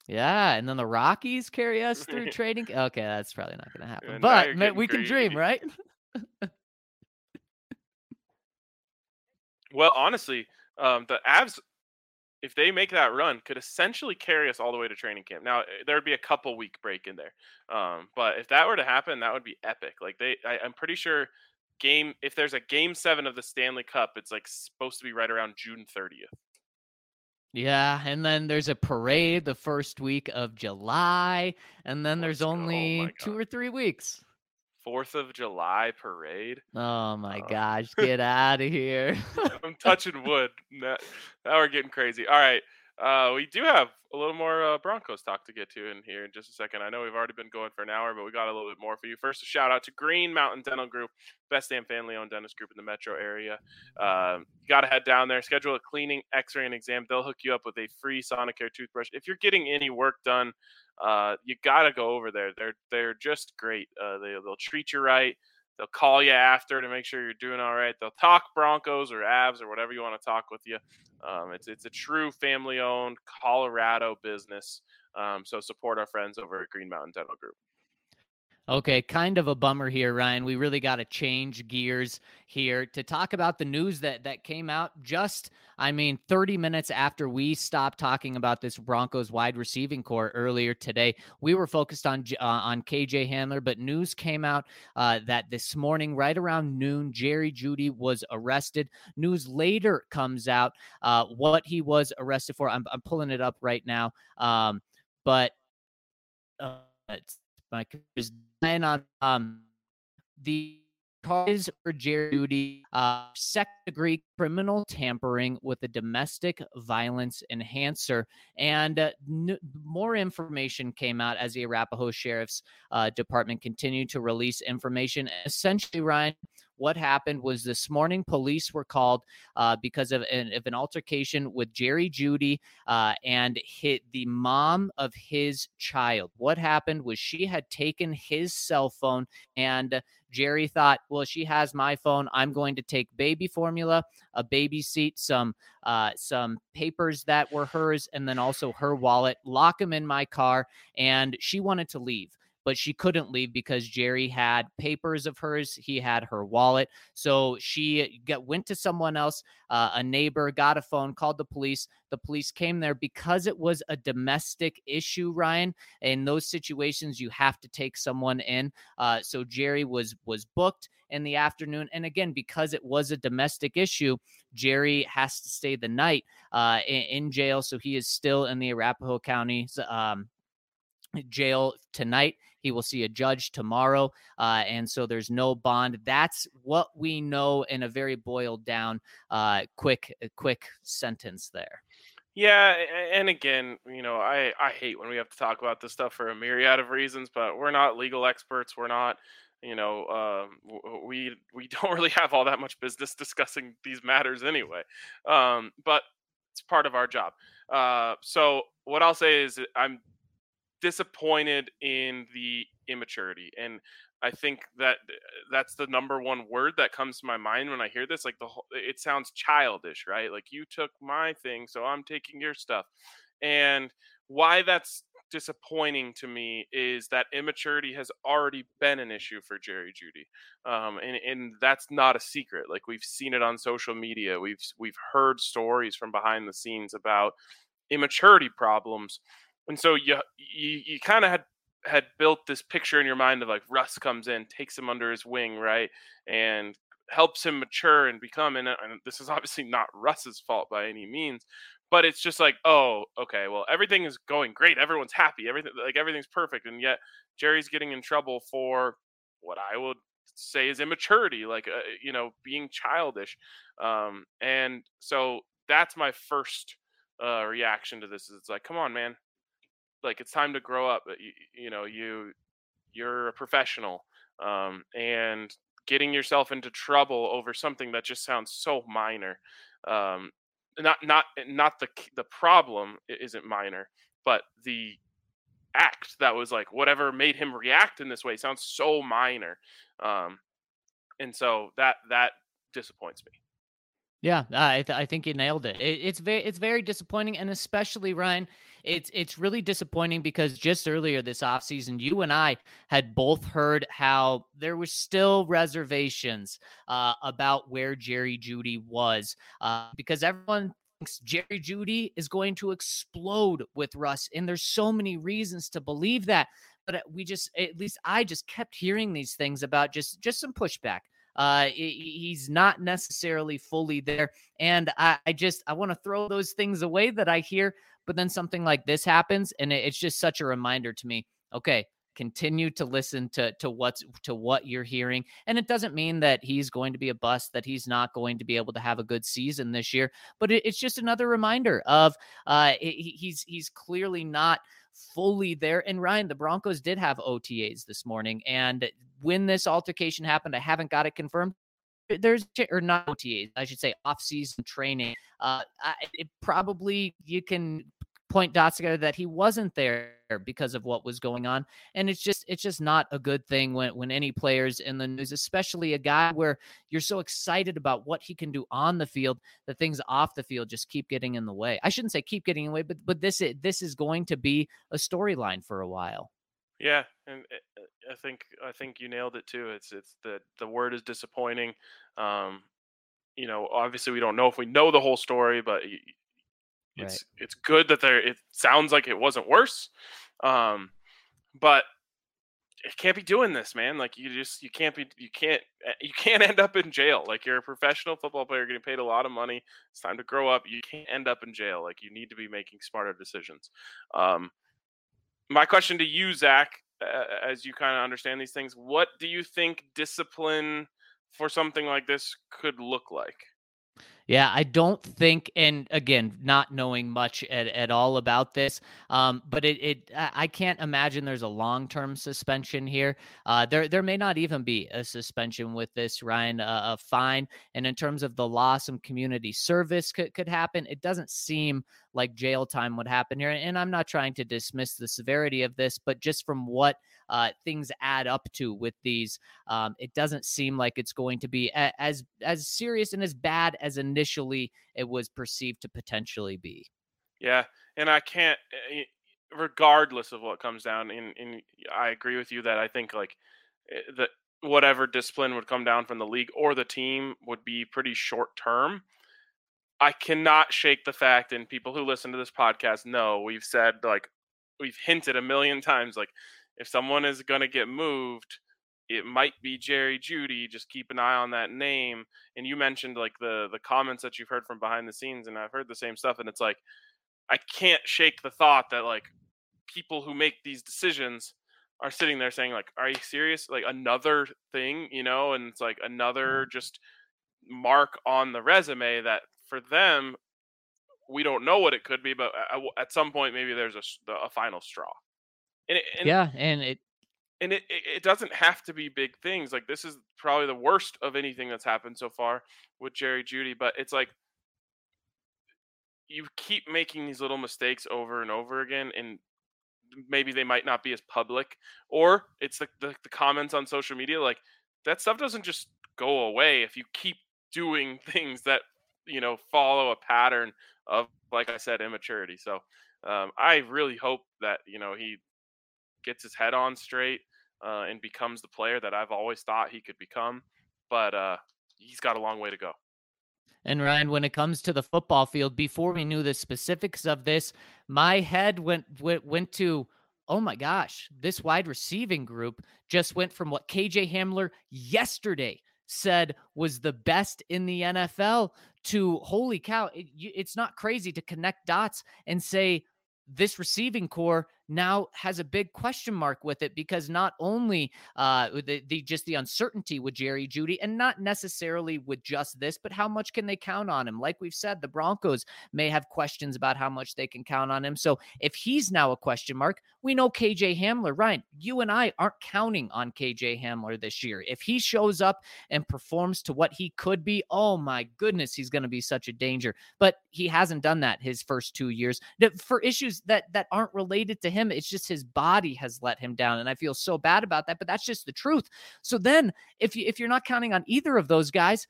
Yeah, and then the Rockies carry us through trading. Okay, that's probably not going to happen, but we can dream, right? well, honestly, um, the Avs if they make that run, could essentially carry us all the way to training camp. Now eh, there would be a couple week break in there, um, but if that were to happen, that would be epic. Like they, I, I'm pretty sure game if there's a game seven of the Stanley Cup, it's like supposed to be right around June 30th. Yeah, and then there's a parade the first week of July, and then there's only oh two or three weeks. Fourth of July parade. Oh my uh, gosh, get out of here. I'm touching wood. Now, now, we're getting crazy. All right. Uh, we do have a little more uh, Broncos talk to get to in here in just a second. I know we've already been going for an hour, but we got a little bit more for you. First, a shout out to Green Mountain Dental Group, best damn family owned dentist group in the metro area. Um, you got to head down there, schedule a cleaning, x ray, and exam. They'll hook you up with a free Sonicare toothbrush. If you're getting any work done, uh, you got to go over there. They're, they're just great. Uh, they, they'll treat you right. They'll call you after to make sure you're doing all right. They'll talk Broncos or Avs or whatever you want to talk with you. Um, it's it's a true family owned Colorado business. Um, so support our friends over at Green Mountain Dental Group. Okay, kind of a bummer here, Ryan. We really got to change gears here to talk about the news that that came out just, I mean, 30 minutes after we stopped talking about this Broncos wide receiving corps earlier today. We were focused on uh, on KJ Hamler, but news came out uh, that this morning, right around noon, Jerry Jeudy was arrested. News later comes out uh, what he was arrested for. I'm, I'm pulling it up right now, um, but. Uh, my is on um the charges for Jerry Jeudy, uh, second degree criminal tampering with a domestic violence enhancer. And uh, n- more information came out as the Arapahoe Sheriff's uh, Department continued to release information. Essentially, Ryan, what happened was this morning police were called uh, because of an, of an, altercation with Jerry Jeudy uh, and hit the mom of his child. What happened was she had taken his cell phone and Jerry thought, well, she has my phone. I'm going to take baby formula, a baby seat, some uh, some papers that were hers, and then also her wallet. Lock them in my car, and she wanted to leave but she couldn't leave because Jerry had papers of hers. He had her wallet. So she went to someone else, uh, a neighbor, got a phone, called the police. The police came there because it was a domestic issue, Ryan. In those situations, you have to take someone in. Uh, so Jerry was was booked in the afternoon. And again, because it was a domestic issue, Jerry has to stay the night uh, in, in, jail. So he is still in the Arapahoe County um, jail tonight. He will see a judge tomorrow. Uh, and so there's no bond. That's what we know in a very boiled down, uh, quick, uh, quick sentence there. Yeah, and again, you know, I I hate when we have to talk about this stuff for a myriad of reasons, but we're not legal experts. We're not, you know, um, we we don't really have all that much business discussing these matters anyway. Um, but it's part of our job. Uh, so what I'll say is I'm disappointed in the immaturity and I think that uh, that's the number one word that comes to my mind when I hear this. Like the whole, it sounds childish, right? Like you took my thing, so I'm taking your stuff. And why that's disappointing to me is that immaturity has already been an issue for Jerry Jeudy, um, and and that's not a secret. Like we've seen it on social media. We've we've heard stories from behind the scenes about immaturity problems and so you you, you kind of had had built this picture in your mind of like Russ comes in, takes him under his wing, right, and helps him mature and become. And, and this is obviously not Russ's fault by any means, but it's just like, oh, okay, well, everything is going great, everyone's happy, everything like everything's perfect, and yet Jerry's getting in trouble for what I would say is immaturity, like uh, you know, being childish, um, and so that's my first uh, reaction to this. Is it's like, come on, man, like it's time to grow up you, you know you you're a professional um, and getting yourself into trouble over something that just sounds so minor um, not not not the the problem isn't minor but the act that was like whatever made him react in this way sounds so minor um, and so that that disappoints me yeah, I, th- I think you nailed it. it. It's very it's very disappointing, and especially Ryan, it's it's really disappointing because just earlier this offseason, you and I had both heard how there was still reservations uh, about where Jerry Jeudy was uh, because everyone thinks Jerry Jeudy is going to explode with Russ, and there's so many reasons to believe that. But uh, we just, at least I just kept hearing these things about just just some pushback uh, he's not necessarily fully there. And I, I just I want to throw those things away that I hear, but then something like this happens, and it's just such a reminder to me. Okay, continue to listen to to what's to what you're hearing and it doesn't mean that he's going to be a bust that he's not going to be able to have a good season this year but it, it's just another reminder of uh he's he's clearly not fully there. And Ryan, the Broncos did have OTAs this morning. And when this altercation happened, I haven't got it confirmed. There's or not OTAs, I should say off-season training. Uh, I, it probably you can point dots together that he wasn't there because of what was going on and it's just it's just not a good thing when when any players in the news especially a guy where you're so excited about what he can do on the field the things off the field just keep getting in the way i shouldn't say keep getting in the way but but this this is going to be a storyline for a while Yeah, and eh, eh, I think I think you nailed it too. It's it's the the word is disappointing. Um, you know, obviously we don't know if we know the whole story, but it's right. it's good that there. It sounds like it wasn't worse, um, but it can't be doing this, man. Like you just you can't be you can't eh, you can't end up in jail. Like you're a professional football player getting paid a lot of money. It's time to grow up. You can't end up in jail. Like you need to be making smarter decisions. Um, my question to you, Zac, as you kind of understand these things, what do you think discipline for something like this could look like? Yeah, I don't think, and again, not knowing much at, at all about this, um, but it, it I can't imagine there's a long term suspension here. Uh, there there may not even be a suspension with this, Ryan. A fine, and in terms of the law, some community service could could happen. It doesn't seem like jail time would happen here, and I'm not trying to dismiss the severity of this, but just from what uh, things add up to with these. Um, it doesn't seem like it's going to be a- as as serious and as bad as initially it was perceived to potentially be. Yeah, and I can't, eh, eh, regardless of what comes down. In I agree with you that I think like eh, that whatever discipline would come down from the league or the team would be pretty short term. I cannot shake the fact, and people who listen to this podcast know we've said like we've hinted a million times like if someone is going to get moved, it might be Jerry Jeudy. Just keep an eye on that name. And you mentioned like the the comments that you've heard from behind the scenes, and I've heard the same stuff. And it's like I can't shake the thought that like people who make these decisions are sitting there saying like, "Are you serious? Like another thing, you know?" And it's like mm-hmm. another just mark on the resume that for them we don't know what it could be, but at some point maybe there's a, a final straw. And, it, and yeah, and it and it, it doesn't have to be big things. Like this is probably the worst of anything that's happened so far with Jerry Jeudy, but it's like you keep making these little mistakes over and over again and maybe they might not be as public or it's the, the, the comments on social media like that stuff doesn't just go away if you keep doing things that you know follow a pattern of like i said immaturity so um, i really hope that you know he gets his head on straight uh, and becomes the player that I've always thought he could become. But uh, he's got a long way to go. And Ryan, when it comes to the football field, before we knew the specifics of this, my head went went, went to, oh my gosh, this wide receiving group just went from what KJ Hamler yesterday said was the best in the NFL to holy cow, it, it's not crazy to connect dots and say this receiving corps now has a big question mark with it because not only uh, the, the just the uncertainty with Jerry Jeudy and not necessarily with just this, but how much can they count on him? Like we've said, the Broncos may have questions about how much they can count on him. So if he's now a question mark, we know KJ Hamler, Ryan, you and I aren't counting on KJ Hamler this year. If he shows up and performs to what he could be, oh my goodness, he's going to be such a danger. But he hasn't done that his first two years for issues that that aren't related to him. It's just his body has let him down. And I feel so bad about that, but that's just the truth. So then if you if you're not counting on either of those guys,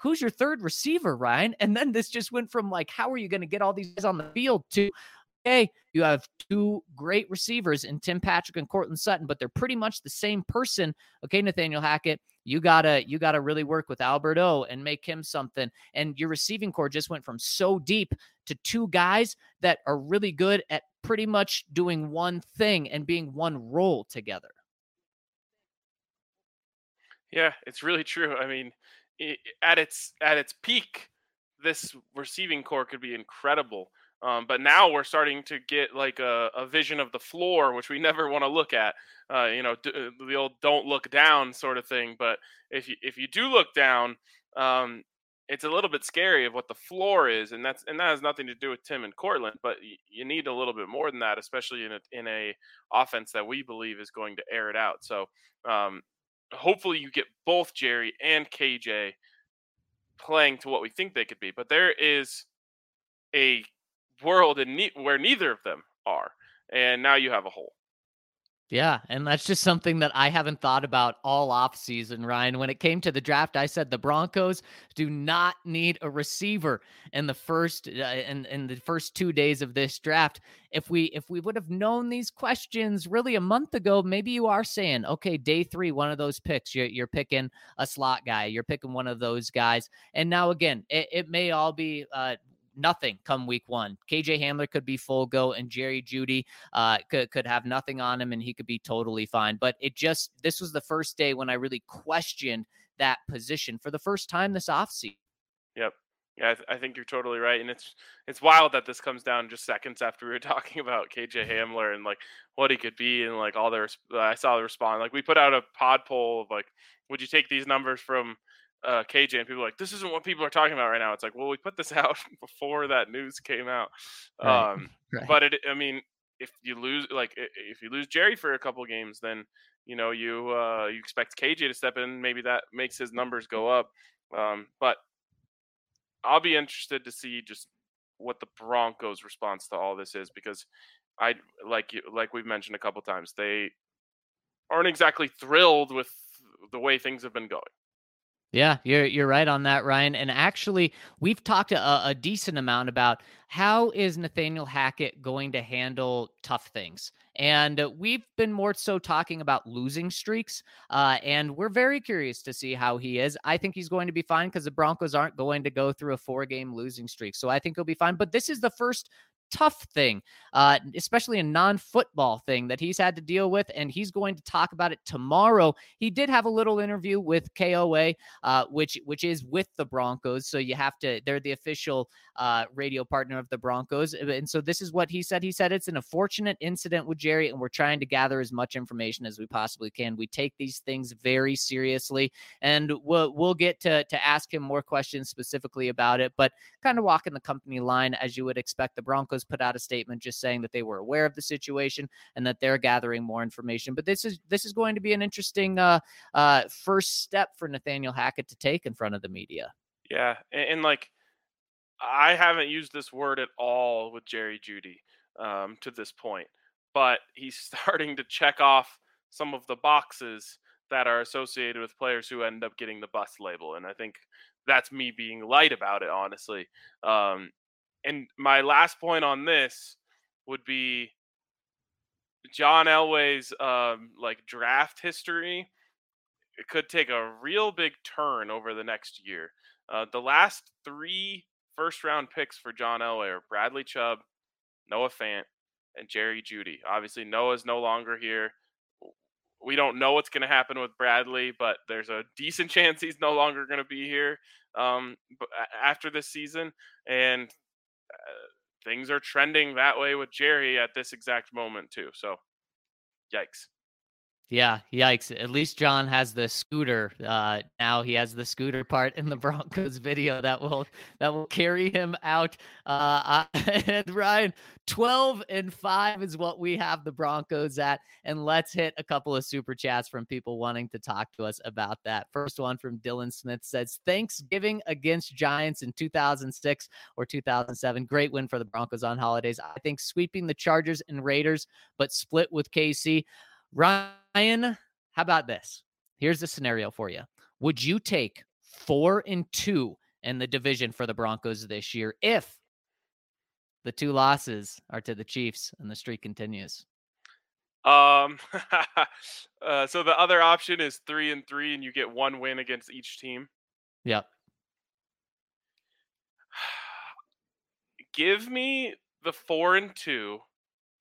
who's your third receiver, Ryan? And then this just went from like, how are you going to get all these guys on the field to okay, you have two great receivers in Tim Patrick and Courtland Sutton, but they're pretty much the same person. Okay, Nathaniel Hackett, you gotta you gotta really work with Alberto and make him something. And your receiving corps just went from so deep to two guys that are really good at pretty much doing one thing and being one role together. Yeah, it's really true. I mean, it, at its at its peak, this receiving corps could be incredible. Um, but now we're starting to get like a, a vision of the floor, which we never want to look at. Uh, you know, d- uh, the old "don't look down" sort of thing. But if you if you do look down, um, it's a little bit scary of what the floor is, and that's and that has nothing to do with Tim and Courtland. But y- you need a little bit more than that, especially in a in a offense that we believe is going to air it out. So um, hopefully, you get both Jerry and KJ playing to what we think they could be. But there is a world and ne- where neither of them are, and now you have a hole. Yeah, and that's just something that I haven't thought about all off season, Ryan. When it came to the draft, I said the Broncos do not need a receiver in the first uh, in in the first 2 days of this draft. If we if we would have known these questions really a month ago, maybe you are saying, "Okay, day 3, one of those picks, you're you're picking a slot guy, you're picking one of those guys." And now again, it, it may all be uh nothing come week one. KJ Hamler could be full go, and Jerry Jeudy uh, could could have nothing on him, and he could be totally fine. But it just this was the first day when I really questioned that position for the first time this offseason. Yep. Yeah, I, th- I, think you're totally right, and it's it's wild that this comes down just seconds after we were talking about KJ Hamler and like what he could be, and like all the I saw the response. Like we put out a pod poll of like, would you take these numbers from uh, KJ, and people are like, this isn't what people are talking about right now. It's like, well, we put this out before that news came out. Right. Um, right. But it, I mean, if you lose, like, if you lose Jerry for a couple games, then you know you uh, you expect KJ to step in. Maybe that makes his numbers go up. Um, but I'll be interested to see just what the Broncos' response to all this is because I like you like we've mentioned a couple times they aren't exactly thrilled with the way things have been going. Yeah, you're you're right on that, Ryan. And actually, we've talked a, a, decent amount about how is Nathaniel Hackett going to handle tough things, and we've been more so talking about losing streaks. Uh, and we're very curious to see how he is. I think he's going to be fine because the Broncos aren't going to go through a four-game losing streak, so I think he'll be fine. But this is the first tough thing, uh, especially a non football thing that he's had to deal with. And he's going to talk about it tomorrow. He did have a little interview with KOA, uh, which which is with the Broncos. So you have to, they're the official uh, radio partner of the Broncos. And so this is what he said. He said it's an unfortunate incident with Jerry, and we're trying to gather as much information as we possibly can. We take these things very seriously, and we'll we'll get to to ask him more questions specifically about it. But kind of walking the company line as you would expect. The Broncos put out a statement just saying that they were aware of the situation and that they're gathering more information. But this is this is going to be an interesting uh, uh, first step for Nathaniel Hackett to take in front of the media. Yeah, and, and like I haven't used this word at all with Jerry Jeudy um, to this point, but he's starting to check off some of the boxes that are associated with players who end up getting the bust label, and I think that's me being light about it, honestly. Um, and my last point on this would be John Elway's um, like draft history. It could take a real big turn over the next year. Uh, the last three first round picks for John Elway are Bradley Chubb, Noah Fant, and Jerry Jeudy. Obviously, Noah's no longer here. We don't know what's going to happen with Bradley, but there's a decent chance he's no longer going to be here um, after this season. And Uh, things are trending that way with Jerry at this exact moment too. So, yikes. Yeah, yikes. At least John has the scooter. Uh, now he has the scooter part in the Broncos video that will that will carry him out. Uh, and Ryan, 12 and 5 is what we have the Broncos at. And let's hit a couple of super chats from people wanting to talk to us about that. First one from Dylan Smith says Thanksgiving against Giants in 2006 or 2007. Great win for the Broncos on holidays. I think sweeping the Chargers and Raiders, but split with KC. Ryan, how about this? Here's the scenario for you. Would you take four and two in the division for the Broncos this year if the two losses are to the Chiefs and the streak continues? Um, uh, so the other option is three and three, and you get one win against each team. Yep. Give me the four and two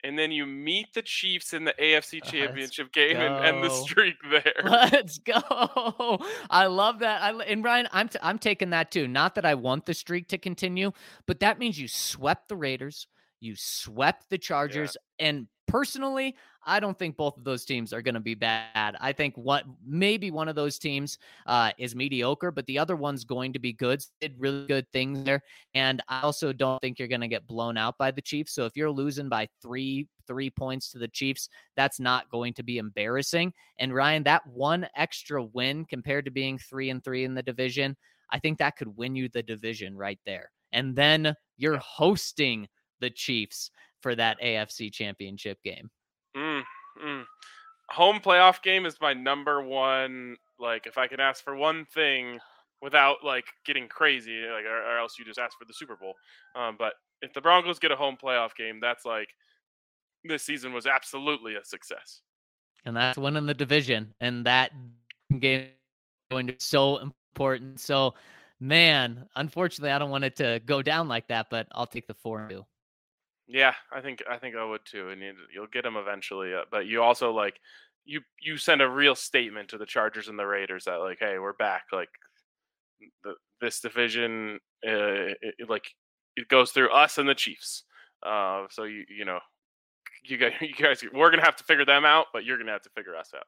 and then you meet the Chiefs in the AFC Championship game and end the streak there. Let's go! I love that. I, and Ryan, I'm t- I'm taking that too. Not that I want the streak to continue, but that means you swept the Raiders, you swept the Chargers, yeah. and personally, I don't think both of those teams are going to be bad. I think what maybe one of those teams uh, is mediocre, but the other one's going to be good. Did really good things there, and I also don't think you're going to get blown out by the Chiefs. So if you're losing by three three points to the Chiefs, that's not going to be embarrassing. And Ryan, that one extra win compared to being three and three in the division, I think that could win you the division right there. And then you're hosting the Chiefs for that AFC championship game. Mm, Mm. Home playoff game is my number one. Like, if I can ask for one thing without like getting crazy, like, or, or else you just ask for the Super Bowl. Um, but if the Broncos get a home playoff game, that's like this season was absolutely a success. And that's winning the division, and that game going to be so important. So, man, unfortunately, I don't want it to go down like that, but I'll take the four and two. Yeah, I think I think I would too, and you, you'll get them eventually. Uh, but you also like you you send a real statement to the Chargers and the Raiders that like, hey, we're back. Like the, this division, uh, it, like it goes through us and the Chiefs. Uh, so you you know, you guys, you guys, we're gonna have to figure them out, but you're gonna have to figure us out.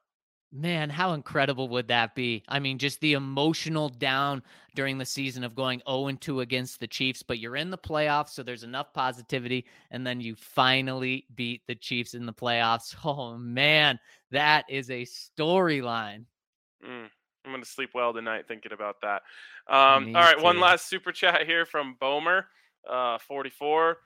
Man, how incredible would that be? I mean, just the emotional down during the season of going 0 2 against the Chiefs, but you're in the playoffs, so there's enough positivity, and then you finally beat the Chiefs in the playoffs. Oh, man, that is a storyline. Mm, I'm going to sleep well tonight thinking about that. Um, all right, too. one last super chat here from Bomer, uh, 44.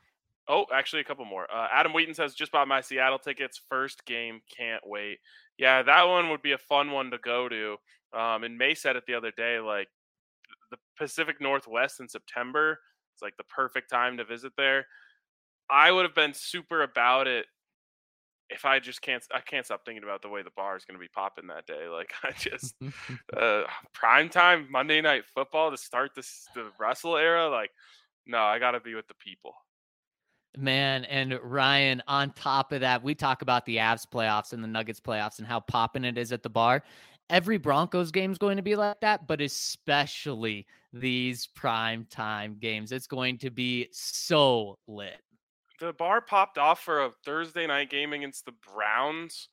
Oh, actually, a couple more. Uh, Adam Wheaton says, just bought my Seattle tickets. First game, can't wait. Yeah, that one would be a fun one to go to. Um, and May said it the other day, like the Pacific Northwest in September, it's like the perfect time to visit there. I would have been super about it if I just can't. I can't stop thinking about the way the bar is going to be popping that day. Like I just uh, prime time Monday night football to start this the Russell era. Like no, I got to be with the people. Man, and Ryan, on top of that, we talk about the Avs playoffs and the Nuggets playoffs and how popping it is at the bar. Every Broncos game is going to be like that, but especially these prime time games. It's going to be so lit. The bar popped off for a Thursday night game against the Browns.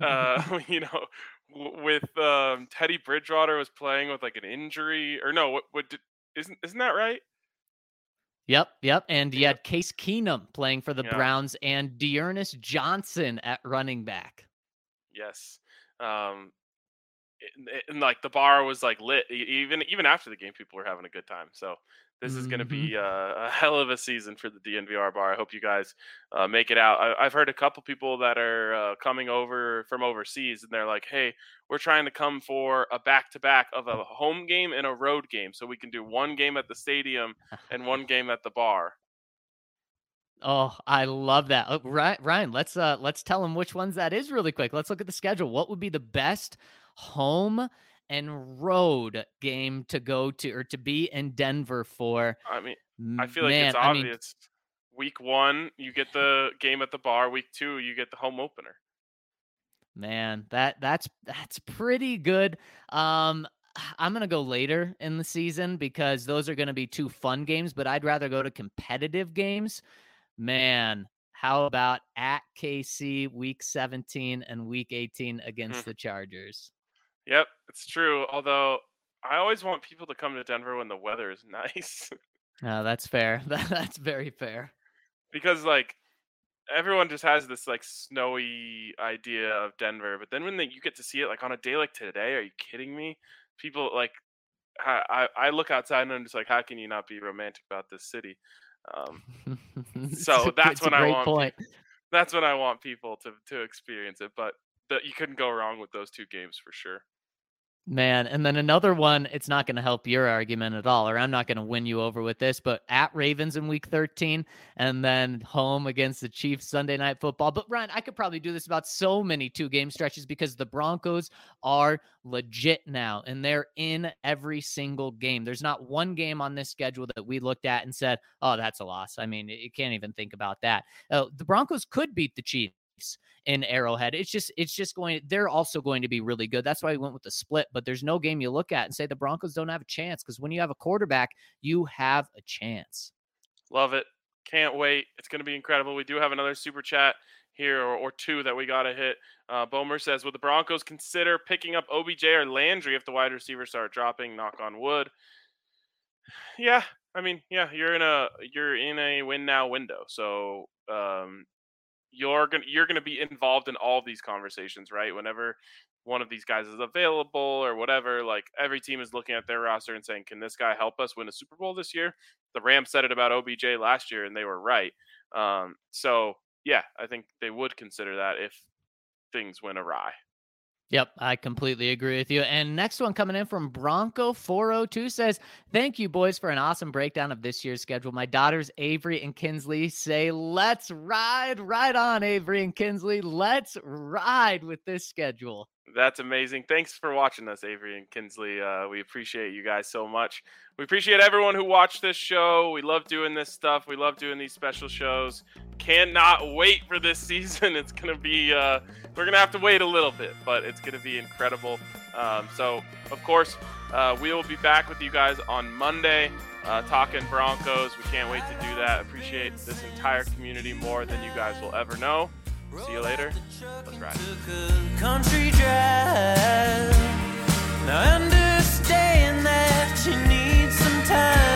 uh, you know, with um, Teddy Bridgewater was playing with like an injury, or no, what? What? Did, isn't isn't that right? Yep, yep. And you had Case Keenum playing for the yeah. Browns and D'Ernest Johnson at running back. Yes. Um, and like the bar was like lit even even after the game people were having a good time so this is going to be mm-hmm. a, a, hell of a season for the DNVR bar. I hope you guys uh, make it out. I, have heard a couple people that are uh, coming over from overseas, and they're like, "Hey, we're trying to come for a back-to-back of a home game and a road game, so we can do one game at the stadium and one game at the bar." Oh, I love that. Oh, Ryan, let's uh let's tell them which ones that is really quick. Let's look at the schedule. What would be the best home and road game to go to or to be in Denver for. I mean, I feel like Man, it's obvious. I mean, week one, you get the game at the bar. Week two, you get the home opener. Man, that that's that's pretty good. Um, I'm gonna go later in the season because those are gonna be two fun games. But I'd rather go to competitive games. Man, how about at KC week 17 and week 18 against mm. the Chargers? Yep, it's true. Although I always want people to come to Denver when the weather is nice. No, that's fair. that's very fair. Because like everyone just has this like snowy idea of Denver, but then when they, you get to see it like on a day like today, are you kidding me? People like I I look outside and I'm just like, how can you not be romantic about this city? Um, so that's when I want. Point. That's when I want people to to experience it. But the, you couldn't go wrong with those two games for sure. Man, and then another one, it's not going to help your argument at all, or I'm not going to win you over with this, but at Ravens in week 13 and then home against the Chiefs Sunday night football. But Ryan, I could probably do this about so many two game stretches because the Broncos are legit now and they're in every single game. There's not one game on this schedule that we looked at and said, oh, that's a loss. I mean, you can't even think about that. Uh, the Broncos could beat the Chiefs in Arrowhead. It's just it's just going they're also going to be really good. That's why we went with the split, but there's no game you look at and say the Broncos don't have a chance because when you have a quarterback, you have a chance. Love it. Can't wait. It's going to be incredible. We do have another super chat here or, or two that we got to hit. Uh, Bomer says, Would the Broncos consider picking up OBJ or Landry if the wide receivers start dropping? Knock on wood. Yeah, I mean, yeah, you're in a you're in a win now window. So um, you're gonna you're gonna be involved in all these conversations, right? Whenever one of these guys is available or whatever, like every team is looking at their roster and saying, "Can this guy help us win a Super Bowl this year?" The Rams said it about OBJ last year, and they were right. Um, so yeah, I think they would consider that if things went awry. Yep, I completely agree with you. And next one coming in from Bronco 402 says, Thank you, boys, for an awesome breakdown of this year's schedule. My daughters, Avery and Kinsley, say, Let's ride, right on, Avery and Kinsley. Let's ride with this schedule. That's amazing. Thanks for watching us, Avery and Kinsley. Uh, we appreciate you guys so much. We appreciate everyone who watched this show. We love doing this stuff. We love doing these special shows. Cannot wait for this season. It's gonna be. Uh, we're gonna have to wait a little bit, but it's gonna be incredible. Um, so, of course, uh, we will be back with you guys on Monday, uh, talking Broncos. We can't wait to do that. Appreciate this entire community more than you guys will ever know. See you later. Let's ride. Country drive. Now understand that you need some time.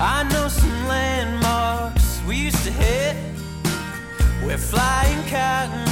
I know some landmarks we used to hit where flying cotton